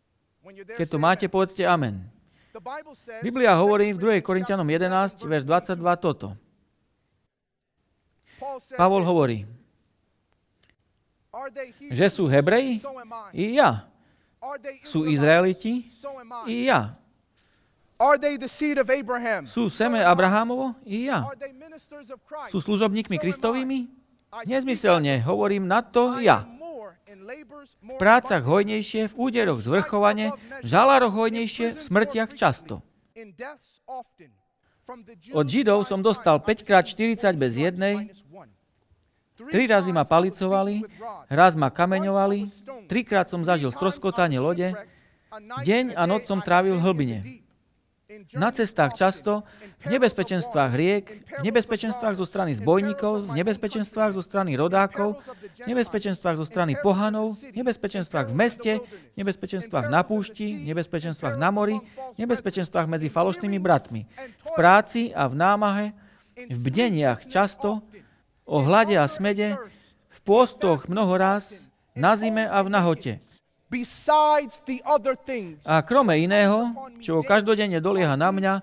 you're there, Keď to máte, povedzte amen. Biblia hovorí 2 v 2. Corinthians Korintianom chapter 11, verš 22 toto. Pavol hovorí, "Are they Hebrews? že sú Hebreji, I. ja. Sú? Izraeliti, I. ja. Sú seme. Abrahámovo, i ja. Sú služobníkmi. Kristovými? Nezmyselne, hovorím na to ja. am more in labors, V prácach hojnejšie, v úderoch zvrchovane, v žalároch hojnejšie, v smrtiach často. Od Židov som dostal times, 5 krát 40 bez jednej, tri razy ma palicovali, raz ma kameňovali, trikrát som zažil stroskotanie lode, deň a noc som trávil v hlbine. Na cestách často, v nebezpečenstvách riek, v nebezpečenstvách zo strany zbojníkov, v nebezpečenstvách zo strany rodákov, v nebezpečenstvách zo strany pohanov, v nebezpečenstvách v meste, v nebezpečenstvách na púšti, v nebezpečenstvách na mori, v nebezpečenstvách medzi falošnými bratmi, v práci a v námahe, v bdeniach často, o hlade a smede, v pôstoch mnoho raz, na zime a v nahote. A krome iného, čo každodenne dolieha na mňa,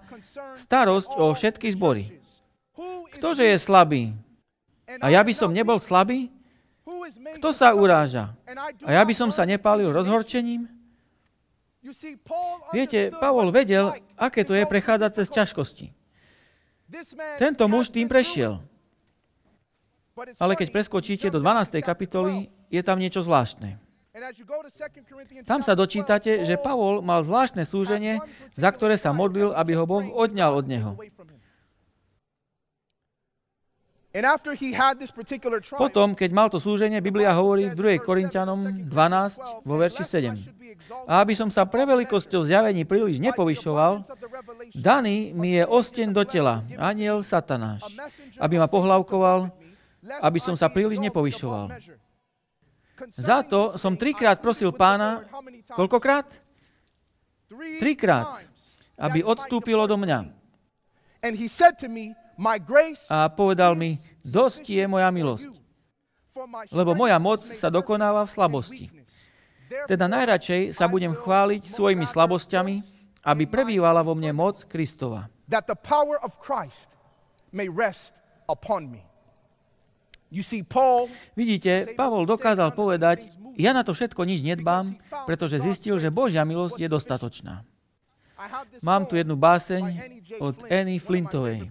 starosť o všetky zbory. Ktože je slabý? A ja by som nebol slabý? Kto sa uráža? A ja by som sa nepálil rozhorčením? Viete, Pavol vedel, aké to je prechádzať cez ťažkosti. Tento muž tým prešiel. Ale keď preskočíte do 12. kapitoly, je tam niečo zvláštne. Tam sa dočítate, že Pavol mal zvláštne súženie, za ktoré sa modlil, aby ho Boh odňal od neho. Potom, keď mal to súženie, Biblia hovorí v 2. Korintianom 12 vo verši 7. A aby som sa pre veľkosťou zjavení príliš nepovyšoval, daný mi je osteň do tela, aniel satanáš, aby ma pohlavkoval, aby som sa príliš nepovyšoval. Za to som trikrát prosil pána, koľkokrát? Trikrát, aby odstúpil odo mňa. A povedal mi, dosť je moja milosť, lebo moja moc sa dokonáva v slabosti. Teda najradšej sa budem chváliť svojimi slabosťami, aby prebývala vo mne moc Kristova. that the power of Christ may rest upon me. Vidíte, Pavol dokázal povedať, ja na to všetko nič nedbám, pretože zistil, že Božia milosť je dostatočná. Mám tu jednu báseň od Annie Flintovej.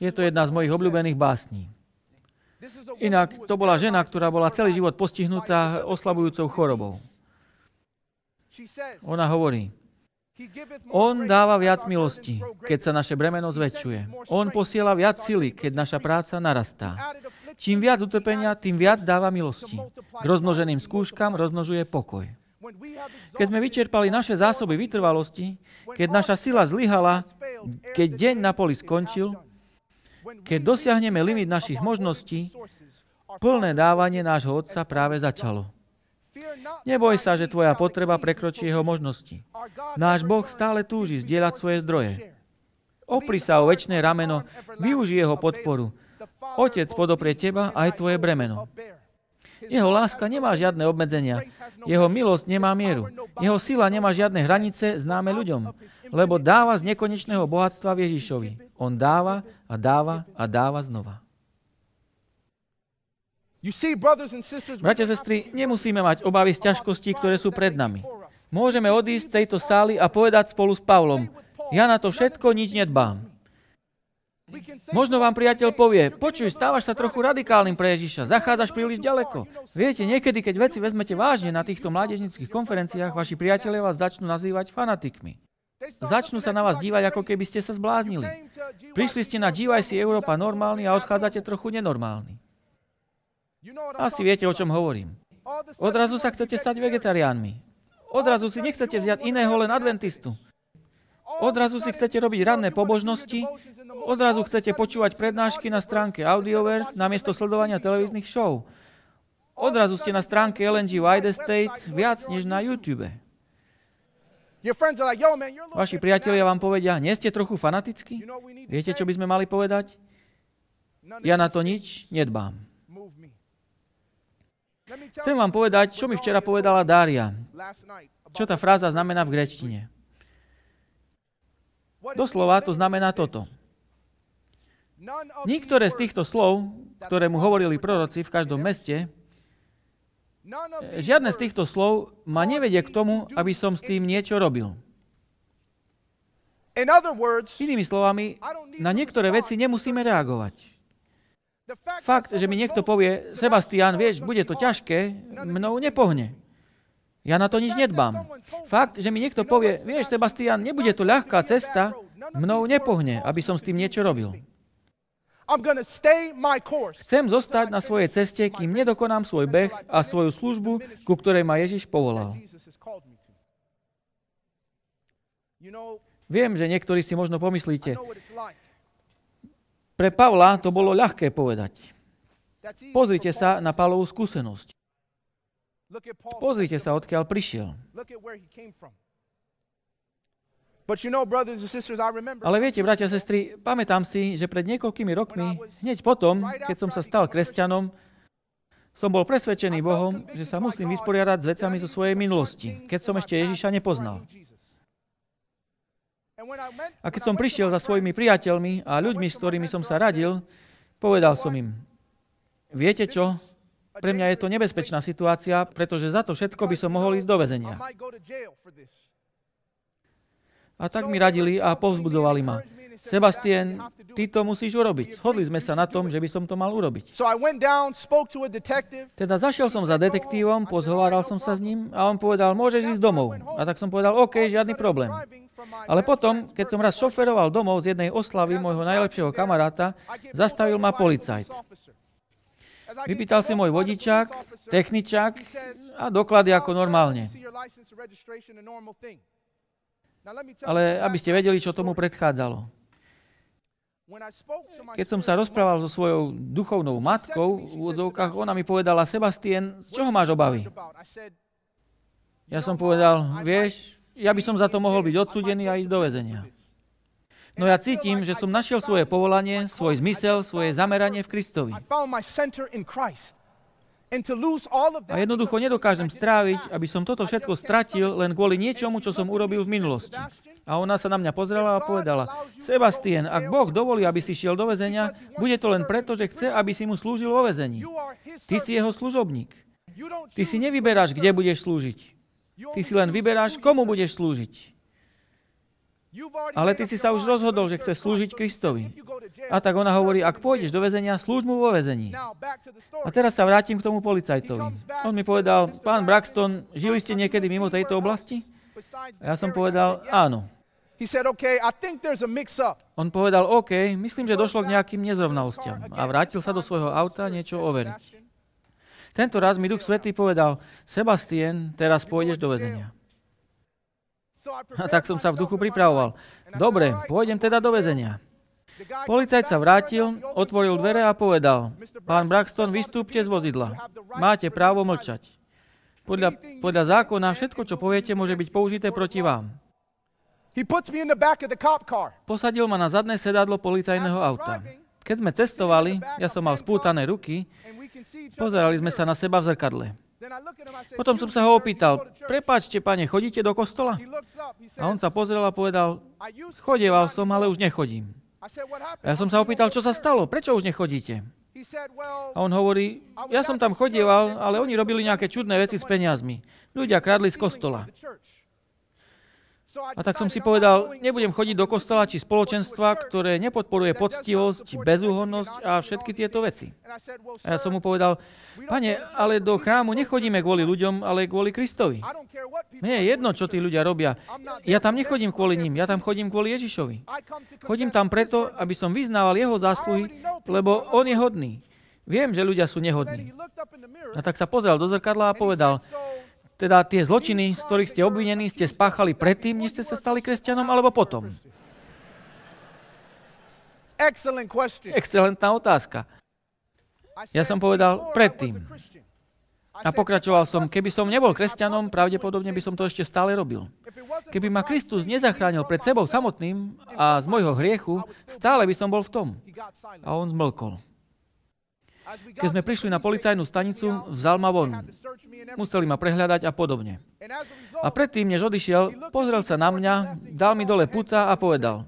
Je to jedna z mojich obľúbených básní. Inak to bola žena, ktorá bola celý život postihnutá oslabujúcou chorobou. Ona hovorí, on dáva viac milosti, keď sa naše bremeno zväčšuje. On posiela viac sily, keď naša práca narastá. Čím viac utrpenia, tým viac dáva milosti. K rozmnoženým skúškam rozmnožuje pokoj. Keď sme vyčerpali naše zásoby vytrvalosti, keď naša sila zlyhala, keď deň na poli skončil, keď dosiahneme limit našich možností, plné dávanie nášho Otca práve začalo. Neboj sa, že tvoja potreba prekročí jeho možnosti. Náš Boh stále túži zdieľať svoje zdroje. Opri sa o väčšie rameno, využij jeho podporu. Otec podoprie teba aj tvoje bremeno. Jeho láska nemá žiadne obmedzenia. Jeho milosť nemá mieru. Jeho sila nemá žiadne hranice známe ľuďom, lebo dáva z nekonečného bohatstva Ježišovi. On dáva a dáva a dáva znova. Bratia sestry, nemusíme mať obavy z ťažkostí, ktoré sú pred nami. Môžeme odísť z tejto sály a povedať spolu s Pavlom, ja na to všetko nič nedbám. Možno vám priateľ povie, počuj, stávaš sa trochu radikálnym pre Ježiša, zachádzaš príliš ďaleko. Viete, niekedy, keď veci vezmete vážne na týchto mládežnických konferenciách, vaši priatelia vás začnú nazývať fanatikmi. Začnú sa na vás dívať, ako keby ste sa zbláznili. Prišli ste na GYC Európa normálny a odchádzate trochu nenormálny. Asi viete, o čom hovorím. Odrazu sa chcete stať vegetariánmi. Odrazu si nechcete vziať iného len adventistu. Odrazu si chcete robiť ranné pobožnosti, Odrazu chcete počúvať prednášky na stránke Audioverse namiesto sledovania televíznych show. Odrazu ste na stránke LNG Wide Estate viac než na YouTube. Vaši priatelia vám povedia, nie ste trochu fanatickí? Viete, čo by sme mali povedať? Ja na to nič nedbám. Chcem vám povedať, čo mi včera povedala Dária. Čo tá fráza znamená v grečtine. Doslova to znamená toto. Niektoré z týchto slov, ktoré mu hovorili proroci v každom meste, žiadne z týchto slov ma nevedie k tomu, aby som s tým niečo robil. Inými slovami, na niektoré veci nemusíme reagovať. Fakt, že mi niekto povie, Sebastian, vieš, bude to ťažké, mnou nepohne. Ja na to nič nedbám. Fakt, že mi niekto povie, vieš, Sebastian, nebude to ľahká cesta, mnou nepohne, aby som s tým niečo robil. Chcem zostať na svojej ceste, kým nedokonám svoj beh a svoju službu, ku ktorej ma Ježiš povolal. Viem, že niektorí si možno pomyslíte, pre Pavla to bolo ľahké povedať. Pozrite sa na Pavlovú skúsenosť. Pozrite sa, odkiaľ prišiel. Ale viete, bratia a sestry, pamätám si, že pred niekoľkými rokmi, hneď potom, keď som sa stal kresťanom, som bol presvedčený Bohom, že sa musím vysporiadať s vecami zo svojej minulosti, keď som ešte Ježiša nepoznal. A keď som prišiel za svojimi priateľmi a ľuďmi, s ktorými som sa radil, povedal som im, viete čo, pre mňa je to nebezpečná situácia, pretože za to všetko by som mohol ísť do väzenia. A tak mi radili a povzbudzovali ma. Sebastian, ty to musíš urobiť. Shodli sme sa na tom, že by som to mal urobiť. Teda zašiel som za detektívom, pozhováral som sa s ním a on povedal, môžeš ísť domov. A tak som povedal, OK, žiadny problém. Ale potom, keď som raz šoferoval domov z jednej oslavy môjho najlepšieho kamaráta, zastavil ma policajt. Vypýtal si môj vodičák, techničák a doklady ako normálne. Ale aby ste vedeli, čo tomu predchádzalo. Keď som sa rozprával so svojou duchovnou matkou v úvodzovkách, ona mi povedala, Sebastian, z čoho máš obavy? Ja som povedal, vieš, ja by som za to mohol byť odsudený a ísť do väzenia. No ja cítim, že som našiel svoje povolanie, svoj zmysel, svoje zameranie v Kristovi. A jednoducho nedokážem stráviť, aby som toto všetko stratil len kvôli niečomu, čo som urobil v minulosti. A ona sa na mňa pozrela a povedala, Sebastian, ak Boh dovolí, aby si šiel do väzenia, bude to len preto, že chce, aby si mu slúžil vo väzení. Ty si jeho služobník. Ty si nevyberáš, kde budeš slúžiť. Ty si len vyberáš, komu budeš slúžiť. Ale ty si sa už rozhodol, že chce slúžiť Kristovi. A tak ona hovorí, ak pôjdeš do väzenia, slúž mu vo väzení. A teraz sa vrátim k tomu policajtovi. On mi povedal, pán Braxton, žili ste niekedy mimo tejto oblasti? A ja som povedal, áno. On povedal, OK, myslím, že došlo k nejakým nezrovnalostiam. A vrátil sa do svojho auta niečo overiť. Tento raz mi Duch Svetý povedal, Sebastian, teraz pôjdeš do väzenia. A tak som sa v duchu pripravoval. Dobre, pôjdem teda do väzenia. Policajt sa vrátil, otvoril dvere a povedal, pán Braxton, vystúpte z vozidla. Máte právo mlčať. Podľa, podľa zákona všetko, čo poviete, môže byť použité proti vám. Posadil ma na zadné sedadlo policajného auta. Keď sme cestovali, ja som mal spútané ruky Pozerali sme sa na seba v zrkadle. Potom som sa ho opýtal, prepáčte, pane, chodíte do kostola? A on sa pozrel a povedal, chodieval som, ale už nechodím. A ja som sa opýtal, čo sa stalo, prečo už nechodíte? A on hovorí, ja som tam chodieval, ale oni robili nejaké čudné veci s peniazmi. Ľudia kradli z kostola. A tak som si povedal, nebudem chodiť do kostola či spoločenstva, ktoré nepodporuje poctivosť, bezúhonnosť a všetky tieto veci. A ja som mu povedal, pane, ale do chrámu nechodíme kvôli ľuďom, ale kvôli Kristovi. Mne je jedno, čo tí ľudia robia. Ja tam nechodím kvôli ním, ja tam chodím kvôli Ježišovi. Chodím tam preto, aby som vyznával jeho zásluhy, lebo on je hodný. Viem, že ľudia sú nehodní. A tak sa pozrel do zrkadla a povedal, teda tie zločiny, z ktorých ste obvinení, ste spáchali predtým, než ste sa stali kresťanom, alebo potom? Excelentná otázka. Ja som povedal, "Before I predtým." a Christian." I A said, pokračoval "If I som, keby som nebol kresťanom, pravdepodobne by som to ešte stále robil. Keby ma Kristus nezachránil pred sebou samotným a z môjho hriechu, stále by som bol v tom. A on zmlkol. Keď sme prišli na policajnú stanicu, vzal ma von. Museli ma prehľadať a podobne. A predtým, než odišiel, pozrel sa na mňa, dal mi dole puta a povedal,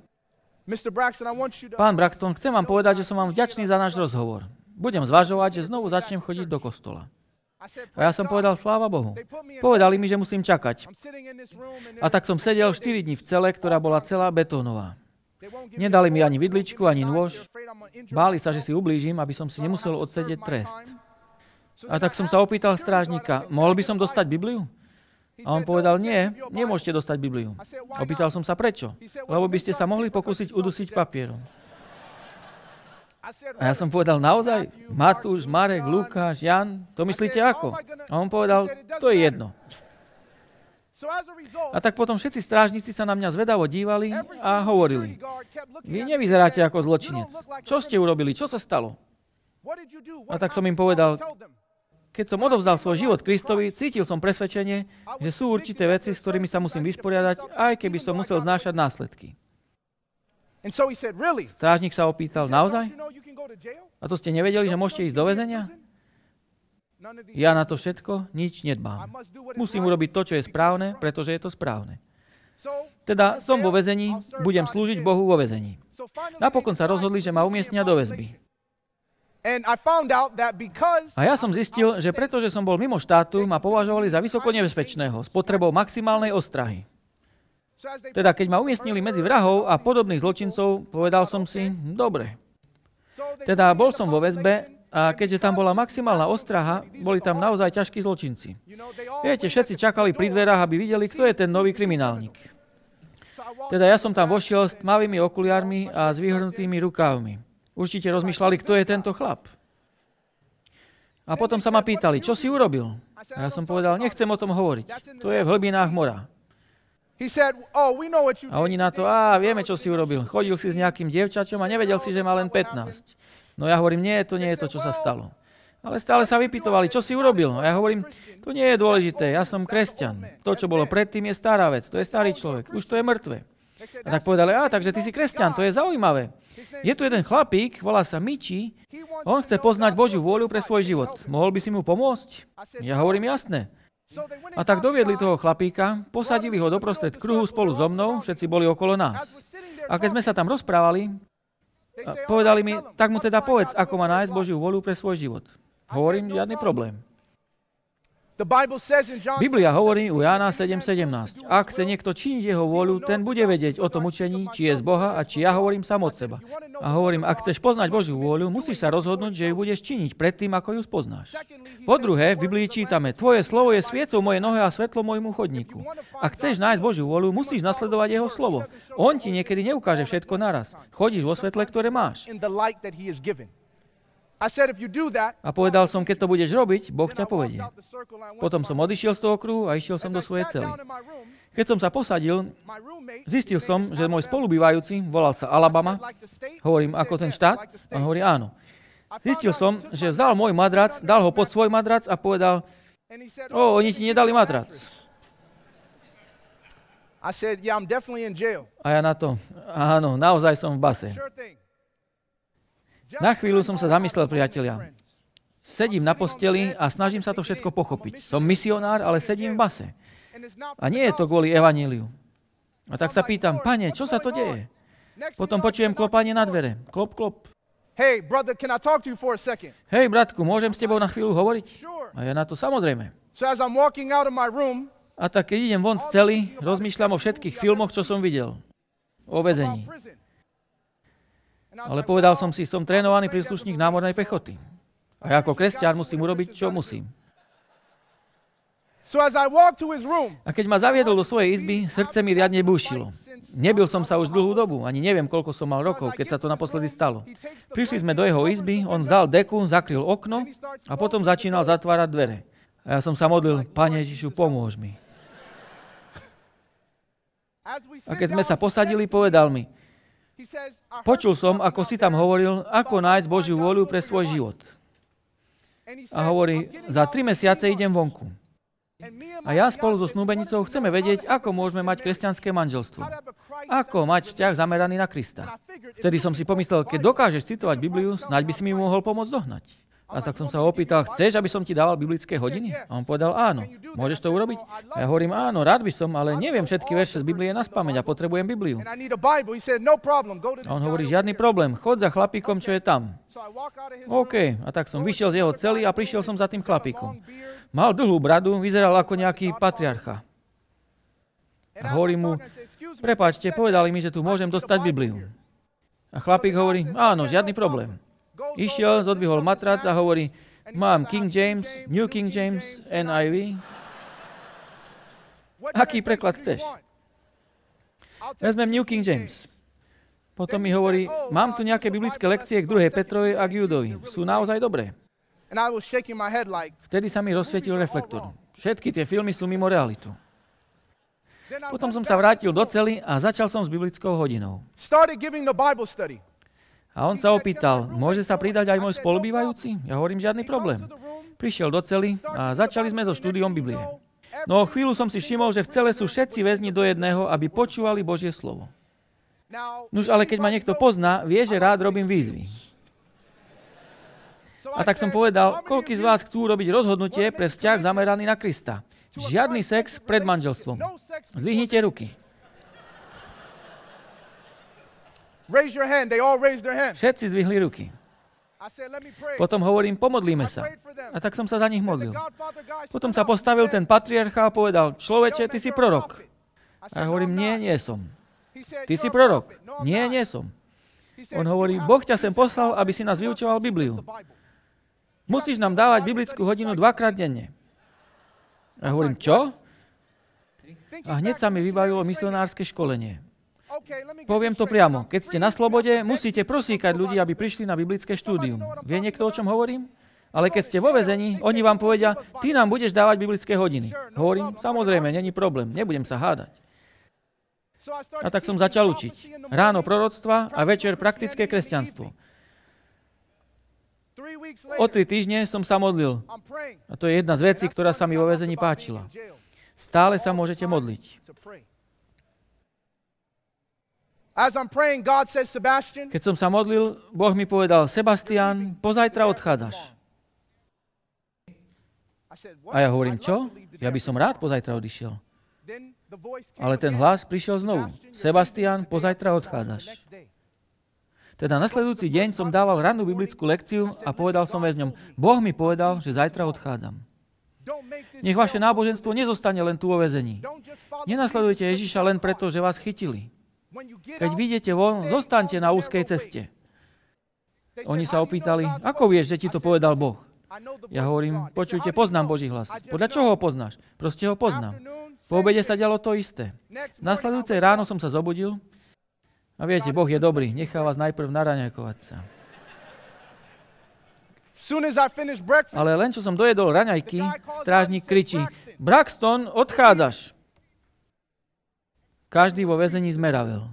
Pán Braxton, chcem vám povedať, že som vám vďačný za náš rozhovor. Budem zvažovať, že znovu začnem chodiť do kostola. A ja "Praise som God." povedal, sláva Bohu. Povedali mi, že musím čakať. A tak som sedel 4 dní v cele, ktorá bola celá betónová. Nedali mi ani vidličku, ani nôž. Báli sa, že si ublížim, aby som si nemusel my trest. A tak som sa opýtal strážnika, mohol by "Can I som dostať Bible?" Bibliu? A on povedal, "No, you nie, can't give your Bible." nemôžete dostať Bibliu. I said, "Why Opýtal not?" som sa prečo. He said, "Well, Lebo by ste sa mohli pokúsiť udusiť yourself to death." papierom. A ja som povedal, naozaj? Matúš, Marek, Lukáš, Jan, to myslíte ako? A on povedal, to je jedno. A tak potom všetci strážnici sa na mňa zvedavo dívali a hovorili, vy nevyzeráte ako "You don't zločinec. Čo ste urobili? Čo sa stalo? A tak som im happened?" povedal. Keď som odovzdal svoj život Kristovi, cítil som presvedčenie, že sú určité veci, s ktorými sa musím vysporiadať, aj keby som musel znášať následky. Strážnik sa opýtal, naozaj? "Don't you know you can go to jail? A to ste nevedeli, že môžete ísť do väzenia? prison?" None of these Ja na to všetko nič nedbám. Musím urobiť to, čo je správne, pretože je to správne. Teda som vo väzení, budem slúžiť. Bohu vo väzení. Napokon sa rozhodli, že ma umiestnia do väzby. A ja som zistil, že pretože som bol mimo štátu, ma považovali za vysoko nebezpečného, s potrebou maximálnej ostrahy. Teda keď ma umiestnili medzi vrahov a podobných zločincov, povedal som si, dobre. Teda bol som vo väzbe a keďže tam bola maximálna ostraha, boli tam naozaj ťažkí zločinci. Viete, všetci čakali pri dverách, aby videli, kto je ten nový kriminálnik. Teda ja som tam vošiel s tmavými okuliarmi a s vyhrnutými rukávmi. Určite rozmýšľali, kto je tento chlap. A potom sa ma pýtali, čo si urobil? A ja som povedal, nechcem o tom hovoriť. To je v hlbinách mora. "Oh, A oni na to, a vieme, čo si urobil. Chodil si s nejakým dievčaťom a nevedel si, že má len 15. No ja hovorím, nie, to nie je to, čo sa stalo. Ale stále sa vypytovali, čo si urobil. A ja hovorím, to nie je dôležité, ja som kresťan. To, čo bolo predtým, je stará vec, to je starý človek, už to je mŕtve. A tak povedali, a takže ty si kresťan, to je zaujímavé. Je tu jeden chlapík, volá sa Miči, on chce poznať Božiu vôľu pre svoj život. Mohol by si mu pomôcť? Ja hovorím, jasné. A tak doviedli toho chlapíka, posadili ho doprostred kruhu spolu so mnou, všetci boli okolo nás. A keď sme sa tam rozprávali, povedali "All mi, tak mu teda povedz, ako má nájsť life?" Božiu vôľu pre svoj život. Hovorím, žiadny problém. The Bible says in John Biblia 7, hovorí u Jána 7.17. Ak chce niekto činiť jeho vôľu, ten bude vedieť o tom učení, či je z Boha a či ja hovorím sám od seba. A hovorím, ak chceš poznať Božiu vôľu, musíš sa rozhodnúť, že ju budeš činiť predtým, ako ju spoznáš. Po druhé, v Biblii čítame, tvoje slovo je sviecou moje nohe a svetlo môjmu chodníku. Ak chceš nájsť Božiu vôľu, musíš nasledovať jeho slovo. On ti niekedy neukáže všetko naraz. Chodíš vo svetle, ktoré máš. A povedal som, keď to budeš robiť, Boh ťa povedie. Potom to som odišiel z toho kruhu a išiel som do svojej cely. Keď som sa posadil, zistil som, že môj spolubývajúci, volal sa Alabama, hovorím, ako ten "Yes, štát? On state." hovorí, áno. Zistil som, že vzal môj madrac, dal ho pod svoj madrac a povedal, o, oni ti nedali "Give me your matrac. A ja na to, áno, naozaj som v base. Na chvíľu som sa zamyslel, priatelia. Sedím na posteli a snažím sa to všetko pochopiť. Som misionár, ale sedím v base. A nie je to kvôli evaníliu. A tak sa pýtam, pane, čo sa to deje? Potom počujem klopanie na dvere. Klop, klop. Hej, bratku, môžem s tebou na chvíľu hovoriť? A ja na to samozrejme. A tak keď idem von z cely, rozmýšľam o všetkých filmoch, čo som videl. O väzení. prison. And I was Ale povedal som si, som trénovaný príslušník námornej pechoty. A ja ako kresťan musím urobiť, čo musím. A keď ma zaviedol do svojej izby, srdce mi riadne búšilo. Nebil som sa už dlhú dobu, ani neviem, koľko som mal rokov, keď sa to naposledy stalo. Prišli sme do jeho izby, on vzal deku, zakryl okno a potom začínal zatvárať dvere. A ja som sa modlil, Pane Ježišu, pomôž mi. A keď sme sa posadili, povedal mi, Počul som, ako si tam hovoril, ako nájsť Božiu vôľu pre svoj život. A hovorí, za tri mesiace idem vonku. A ja spolu so snúbenicou chceme vedieť, ako môžeme mať kresťanské manželstvo. Ako mať vzťah zameraný na Krista. Vtedy som si pomyslel, keď dokážeš citovať Bibliu, snáď by si mi mohol pomôcť dohnať. A tak som sa opýtal, chceš, aby som ti dával biblické hodiny? A on povedal, áno. Môžeš to urobiť? A ja hovorím, áno, rád by som, ale neviem všetky verše z Biblie na spameť a potrebujem Bibliu. A on hovorí, žiadny problém, chod za chlapíkom, čo je tam. OK, a tak som vyšiel z jeho celý a prišiel som za tým chlapíkom. Mal dlhú bradu, vyzeral ako nejaký patriarcha. A hovorím mu, prepáčte, povedali mi, že tu môžem dostať Bibliu. A chlapík hovorí, áno, žiadny problém. Išiel, zodvihol matrac a hovorí, mám King James, New King James, NIV. Aký preklad chceš? Vezmem New King James. Potom mi hovorí, mám tu nejaké biblické lekcie k 2. Petrovej a k Judovi. Sú naozaj dobré. Vtedy sa mi rozsvietil reflektor. Všetky tie filmy sú mimo realitu. Potom som sa vrátil do cely a začal som s biblickou hodinou. A on sa opýtal, môže sa pridať aj môj spolubývajúci? Ja hovorím, žiadny problém. Prišiel do cely a začali sme so štúdiom Biblie. No chvíľu som si všimol, že v cele sú všetci väzni do jedného, aby počúvali Božie slovo. Nuž ale keď ma niekto pozná, vie, že rád robím výzvy. A tak som povedal, koľký z vás chcú robiť rozhodnutie pre vzťah zameraný na Krista. Žiadny sex pred manželstvom. Zdvihnite ruky. Raise your hand. They all raised their hand. Všetci zvihli ruky. Potom hovorím, pomodlíme sa. A tak som sa za nich modlil. Potom sa postavil ten patriarcha a povedal, človeče, ty si prorok. A ja hovorím, nie, nie som. Ty si prorok. Nie, nie som. On hovorí, Boh ťa sem poslal, aby si nás vyučoval Bibliu. Musíš nám dávať biblickú hodinu dvakrát denne. A ja hovorím, čo? A hneď sa mi vybavilo misionárske školenie. Poviem to priamo. Keď ste na slobode, musíte prosíkať ľudí, aby prišli na biblické štúdium. Vie niekto, o čom hovorím? Ale keď ste vo vezení, oni vám povedia, ty nám budeš dávať biblické hodiny. Hovorím, samozrejme, není problém, nebudem sa hádať. A tak som začal učiť. Ráno proroctva a večer praktické kresťanstvo. O tri týždne som sa modlil. A to je jedna z vecí, ktorá sa mi vo väzení páčila. Stále sa môžete modliť. Keď som sa modlil, Boh mi povedal, Sebastian, pozajtra odchádzaš. A ja hovorím, čo? Ja by som rád pozajtra odišiel. Ale ten hlas prišiel znovu. Sebastian, pozajtra odchádzaš. Teda nasledujúci deň som dával rannú biblickú lekciu a povedal som väzňom, Boh mi povedal, že zajtra odchádzam. Nech vaše náboženstvo nezostane len tu vo väzení. Nenasledujte Ježiša len preto, že vás chytili. Keď vidíte von, zostaňte na úzkej ceste. Oni sa opýtali, ako vieš, že ti to povedal Boh? Ja hovorím, počujte, poznám Boží hlas. Podľa čoho ho poznáš? Proste ho poznám. Po obede sa dialo to isté. Nasledujúcej ráno som sa zobudil a viete, Boh je dobrý, nechá vás najprv naraňajkovať sa. Ale len čo som dojedol raňajky, strážnik kričí, Braxton, odchádzaš. Každý vo väzení zmeravel.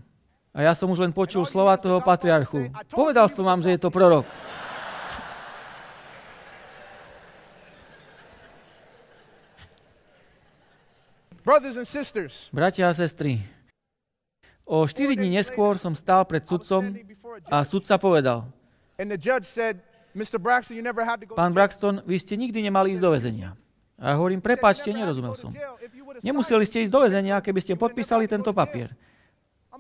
A ja som už len počul slova toho patriarchu. Povedal som vám, že je to prorok. Bratia a sestry, o 4 dní neskôr som stál pred sudcom a sudca povedal, Pán Braxton, vy ste nikdy nemali ísť do väzenia. A ja hovorím, prepáčte, nerozumel som. Nemuseli ste ísť do väzenia, keby ste podpísali tento papier.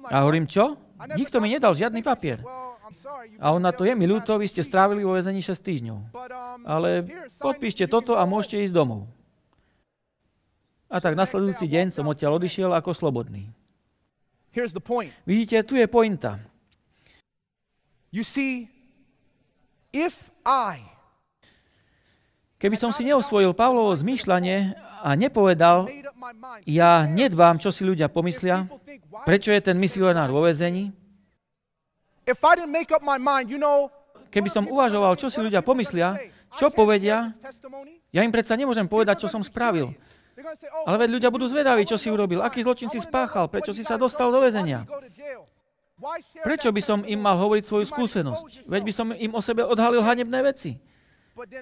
A hovorím, čo? Nikto mi nedal žiadny papier. A on na to je mi ľúto, vy ste strávili vo väzení 6 týždňov. Ale podpíšte toto a môžete ísť domov. A tak nasledujúci deň som odtiaľ odišiel ako slobodný. Vidíte, tu je pointa. You see, if I Keby som si neosvojil Pavlovo zmýšľanie a nepovedal, ja nedbám, čo si ľudia pomyslia, prečo je ten misionár vo vezení, keby som uvažoval, čo si ľudia pomyslia, čo povedia, ja im predsa nemôžem povedať, čo som spravil. Ale veď ľudia budú zvedaví, čo si urobil, aký zločin si spáchal, prečo si sa dostal do väzenia. Prečo by som im mal hovoriť svoju skúsenosť? Veď by som im o sebe odhalil hanebné veci.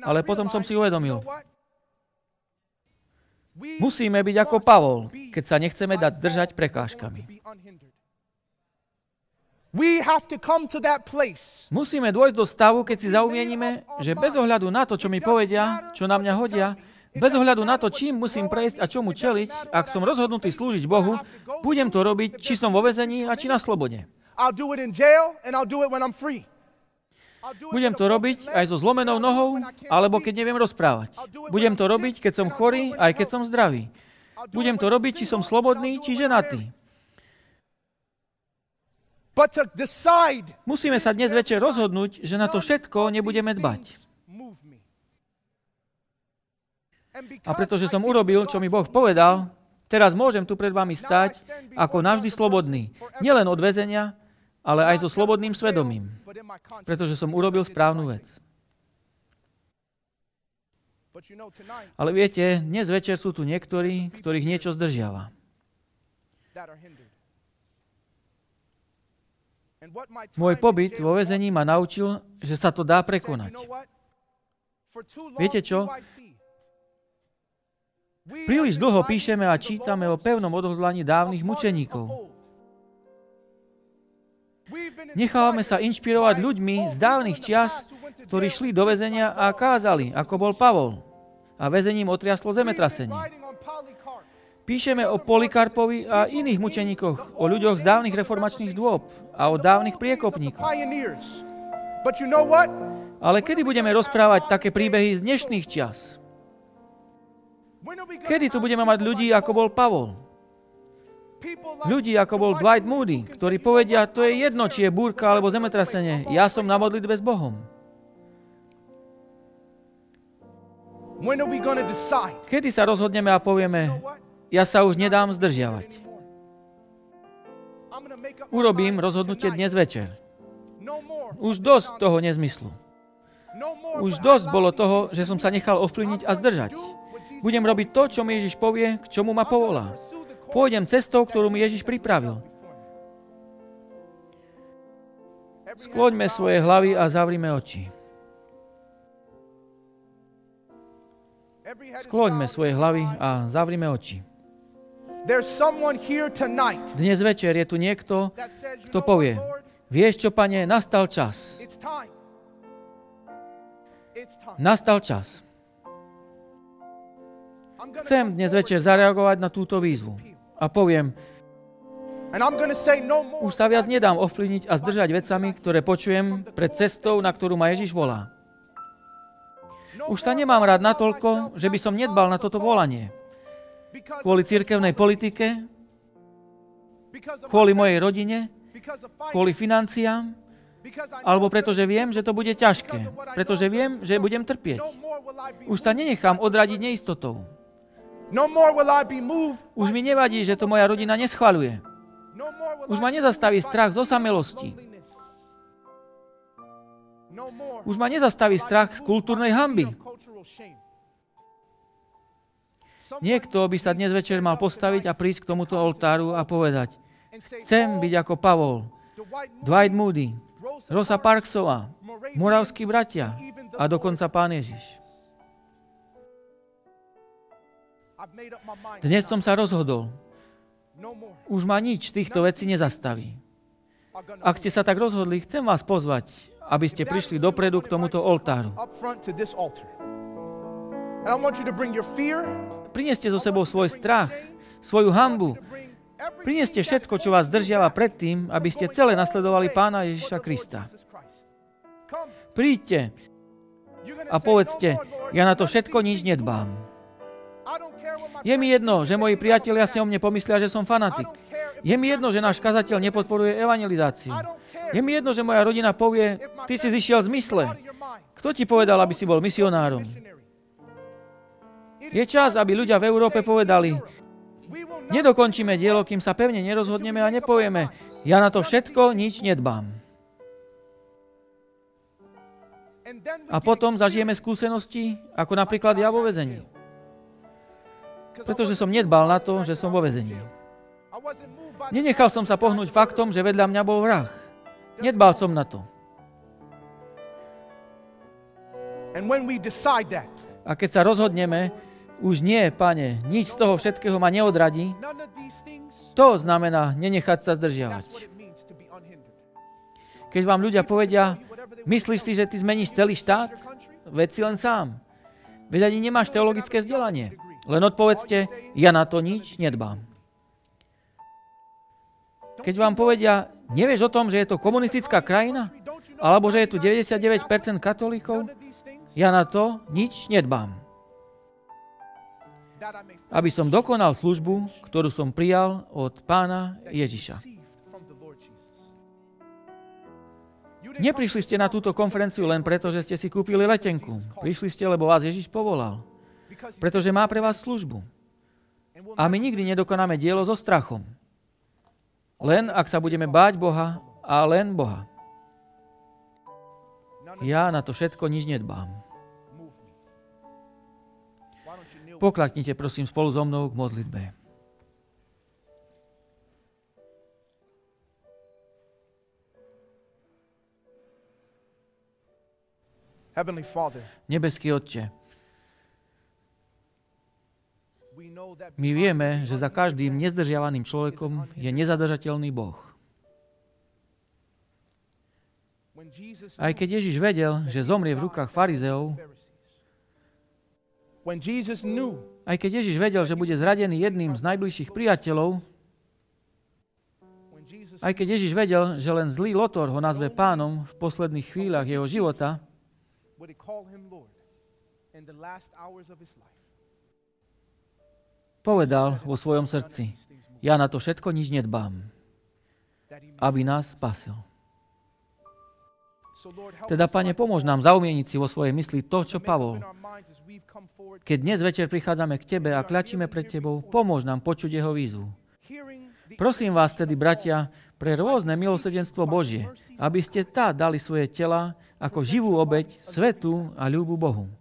Ale potom som si uvedomil, musíme byť ako Pavol, keď sa nechceme dať zdržať prekážkami. Musíme dôjsť do stavu, keď si zaumienime, že bez ohľadu na to, čo mi povedia, čo na mňa hodia, bez ohľadu na to, čím musím prejsť a čomu čeliť, ak som rozhodnutý slúžiť Bohu, budem to robiť, či som vo vezení a či na slobode. Budem to robiť aj so zlomenou nohou, alebo keď neviem rozprávať. Budem to robiť, keď som chorý, aj keď som zdravý. Budem to robiť, či som slobodný, či ženatý. Musíme sa dnes večer rozhodnúť, že na to všetko nebudeme dbať. A pretože som urobil, čo mi Boh povedal, teraz môžem tu pred vami stať ako navždy slobodný. Nielen od väzenia, ale aj so slobodným svedomím. Pretože som urobil správnu vec. Ale viete, dnes večer sú tu niektorí, ktorých niečo zdržiava. Môj pobyt vo väzení ma naučil, že sa to dá prekonať. Viete čo? Príliš dlho píšeme a čítame o pevnom odhodlaní dávnych mučeníkov. Nechávame sa inšpirovať ľuďmi z dávnych čias, ktorí šli do väzenia a kázali, ako bol Pavol. A väzením otriaslo zemetrasenie. Píšeme o Polikarpovi a iných mučeníkoch, o ľuďoch z dávnych reformačných dôb a o dávnych priekopníkoch. Ale kedy budeme rozprávať také príbehy z dnešných čias? Kedy tu budeme mať ľudí, ako bol Pavol? Ľudí, ako bol Dwight Moody, ktorí povedia, to je jedno, či je búrka alebo zemetrasenie, ja som na modlitbe s Bohom. Kedy sa rozhodneme a povieme, ja sa už nedám zdržiavať. Urobím rozhodnutie dnes večer. Už dosť toho nezmyslu. Už dosť bolo toho, že som sa nechal ovplyvniť a zdržať. Budem robiť to, čo mi Ježiš povie, k čomu ma povolá. Pôjdem cestou, ktorú mi Ježiš pripravil. Skloďme svoje hlavy a zavrime oči. Skloďme svoje hlavy a zavrime oči. Dnes večer je tu niekto, kto povie, vieš čo, pane, nastal čas. Nastal čas. Chcem dnes večer zareagovať na túto výzvu. A poviem, no už sa viac nedám ovplyvniť a zdržať vecami, ktoré počujem pred cestou, na ktorú ma Ježiš volá. Už sa nemám rád natoľko, že by som nedbal na toto volanie. Kvôli cirkevnej politike, kvôli mojej rodine, kvôli financiám, alebo pretože viem, že to bude ťažké, pretože viem, že budem trpieť. Už sa nenechám odradiť neistotou. No Už mi nevadí, že to moja rodina neschvaluje. No Už ma nezastaví strach z osamelosti. Už ma nezastaví strach z kultúrnej hamby. Niekto by sa dnes večer mal postaviť a prísť k tomuto oltáru a povedať, chcem byť ako Pavol, Dwight Moody, Rosa Parksová, Moravskí bratia a dokonca Pán Ježiš. Dnes som sa rozhodol. Už ma nič týchto vecí nezastaví. Ak ste sa tak rozhodli, chcem vás pozvať, aby ste prišli dopredu k tomuto oltáru. Prineste so sebou svoj strach, svoju hambu. Prineste všetko, čo vás zdržiava predtým, aby ste celé nasledovali Pána Ježiša Krista. Príďte a povedzte, ja na to všetko nič nedbám. Je mi jedno, že moji priatelia si o mne pomyslia, že som fanatik. Je mi jedno, že náš kazateľ nepodporuje evangelizáciu. Je mi jedno, že moja rodina povie, ty si zišiel z mysle. Kto ti povedal, aby si bol misionárom? Je čas, aby ľudia v Európe povedali, nedokončíme dielo, kým sa pevne nerozhodneme a nepovieme, ja na to všetko nič nedbám. A potom zažijeme skúsenosti, ako napríklad ja vo vezení pretože som nedbal na to, že som vo vezení. Nenechal som sa pohnúť faktom, že vedľa mňa bol vrah. Nedbal som na to. A keď sa rozhodneme, už nie, pane, nič z toho všetkého ma neodradí, to znamená nenechať sa zdržiavať. Keď vám ľudia povedia, myslíš si, že ty zmeníš celý štát? Veď si len sám. Veď ani nemáš teologické vzdelanie. Len odpovedzte, ja na to nič nedbám. Keď vám povedia, nevieš o tom, že je to komunistická krajina? Alebo že je tu 99% katolíkov? Ja na to nič nedbám. Aby som dokonal službu, ktorú som prijal od pána Ježiša. Neprišli ste na túto konferenciu len preto, že ste si kúpili letenku. Prišli ste, lebo vás Ježiš povolal. Pretože má pre vás službu. A my nikdy nedokonáme dielo so strachom. Len ak sa budeme báť Boha a len Boha. Ja na to všetko nič nedbám. Poklaknite prosím spolu so mnou k modlitbe. Nebeský Otče, we know that my vieme, že za každým nezdržiavaným človekom je nezadržateľný Boh. Aj keď Ježiš vedel, že zomrie v rukách farizeov, aj keď Ježiš vedel, že bude zradený jedným z najbližších priateľov, aj keď Ježiš vedel, že len zlý Lotor ho nazve pánom v posledných chvíľach jeho života, povedal vo svojom srdci, ja na to všetko nič nedbám, aby nás spasil. Teda, Pane, pomôž nám zaumieniť si vo svojej mysli to, čo Pavol. Keď dnes večer prichádzame k Tebe a kľačíme pred Tebou, pomôž nám počuť jeho výzvu. Prosím vás tedy, bratia, pre rôzne milosrdenstvo Božie, aby ste tá dali svoje tela ako živú obeď, svetú a ľúbu Bohu.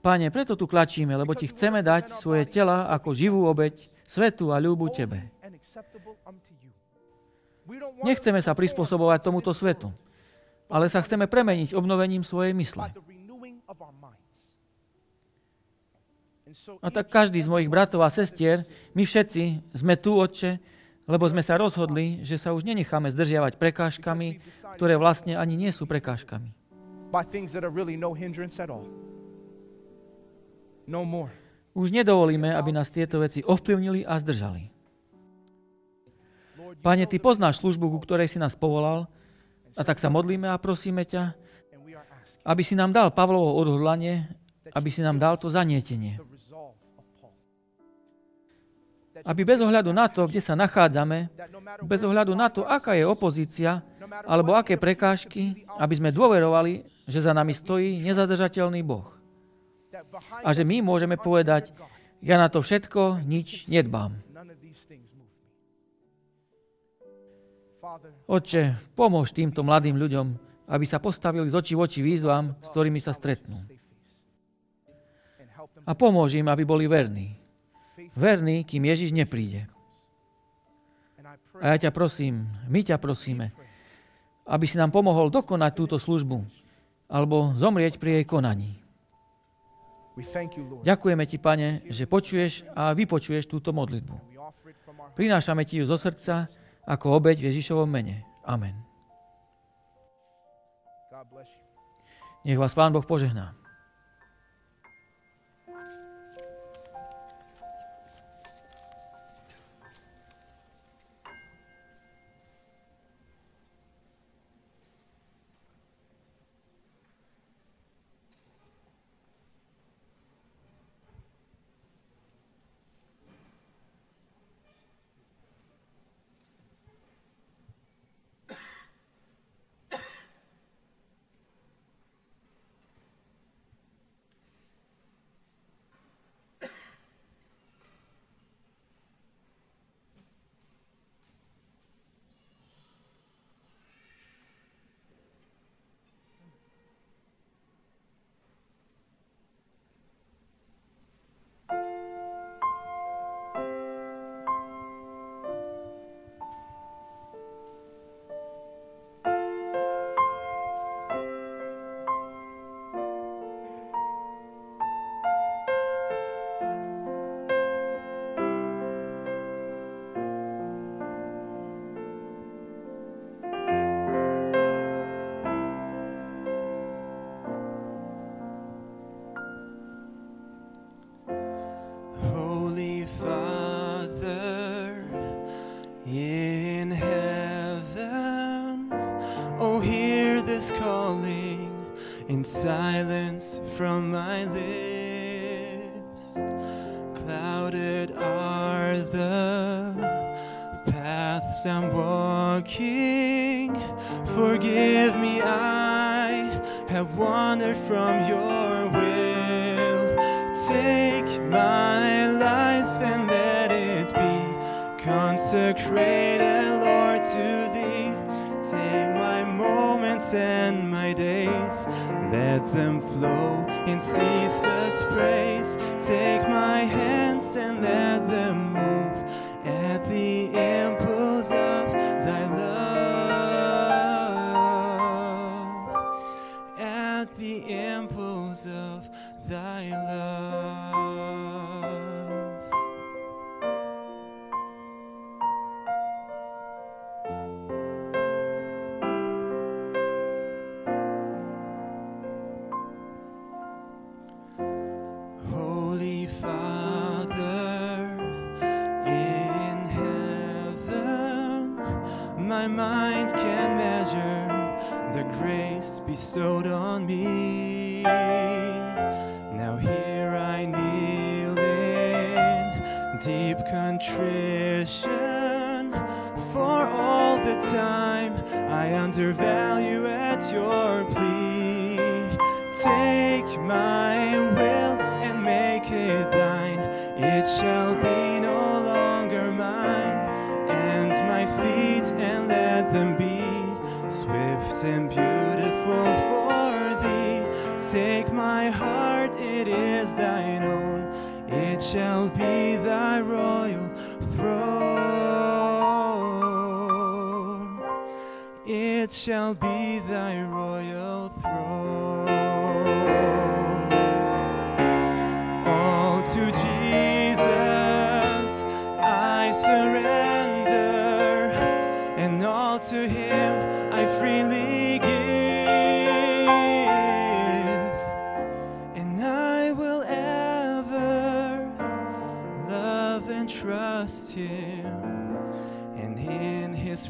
Pane, preto tu klačíme, lebo Ti chceme dať svoje tela ako živú obeď, svetú a ľúbu Tebe. Nechceme sa prispôsobovať tomuto svetu, ale sa chceme premeniť obnovením svojej mysle. A tak každý z mojich bratov a sestier, my všetci sme tu, Otče, lebo sme sa rozhodli, že sa už nenecháme zdržiavať prekážkami, ktoré vlastne ani nie sú prekážkami. By things that are really no hindrance at all. No more. Už nedovolíme, aby nás tieto veci ovplyvnili a zdržali. Pane, Ty poznáš službu, ku ktorej si nás povolal, a tak sa modlíme a prosíme ťa, aby si nám dal Pavlovo odhodlanie, aby si nám dal to zanietenie. Aby bez ohľadu na to, kde sa nachádzame, bez ohľadu na to, aká je opozícia, alebo aké prekážky, aby sme dôverovali, že za nami stojí nezadržateľný Boh. A že my môžeme povedať, ja na to všetko nič nedbám. Otče, pomôž týmto mladým ľuďom, aby sa postavili z očí v oči výzvam, s ktorými sa stretnú. A pomôž im, aby boli verní. Verní, kým Ježiš nepríde. A ja ťa prosím, my ťa prosíme, aby si nám pomohol dokonať túto službu, alebo zomrieť pri jej konaní. Ďakujeme ti, Pane, že počuješ a vypočuješ túto modlitbu. Prinášame ti ju zo srdca ako obeď v Ježišovom mene. Amen. Nech vás Pán Boh požehná. I undervalue at your plea. Take my will and make it thine. It shall be no longer mine. And my feet and let them be swift and beautiful for thee. Take my heart, it is thine own. It shall be thy royal shall be thy royal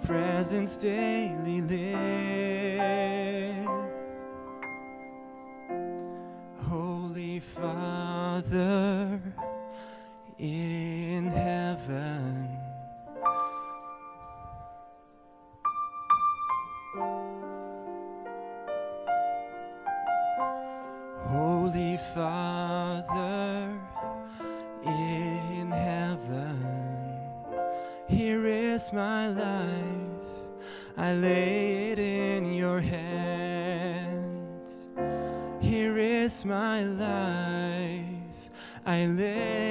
presence daily live. Holy Father in heaven. Holy Father in heaven. Here is my life, I lay it in your hands. Here is my life, I lay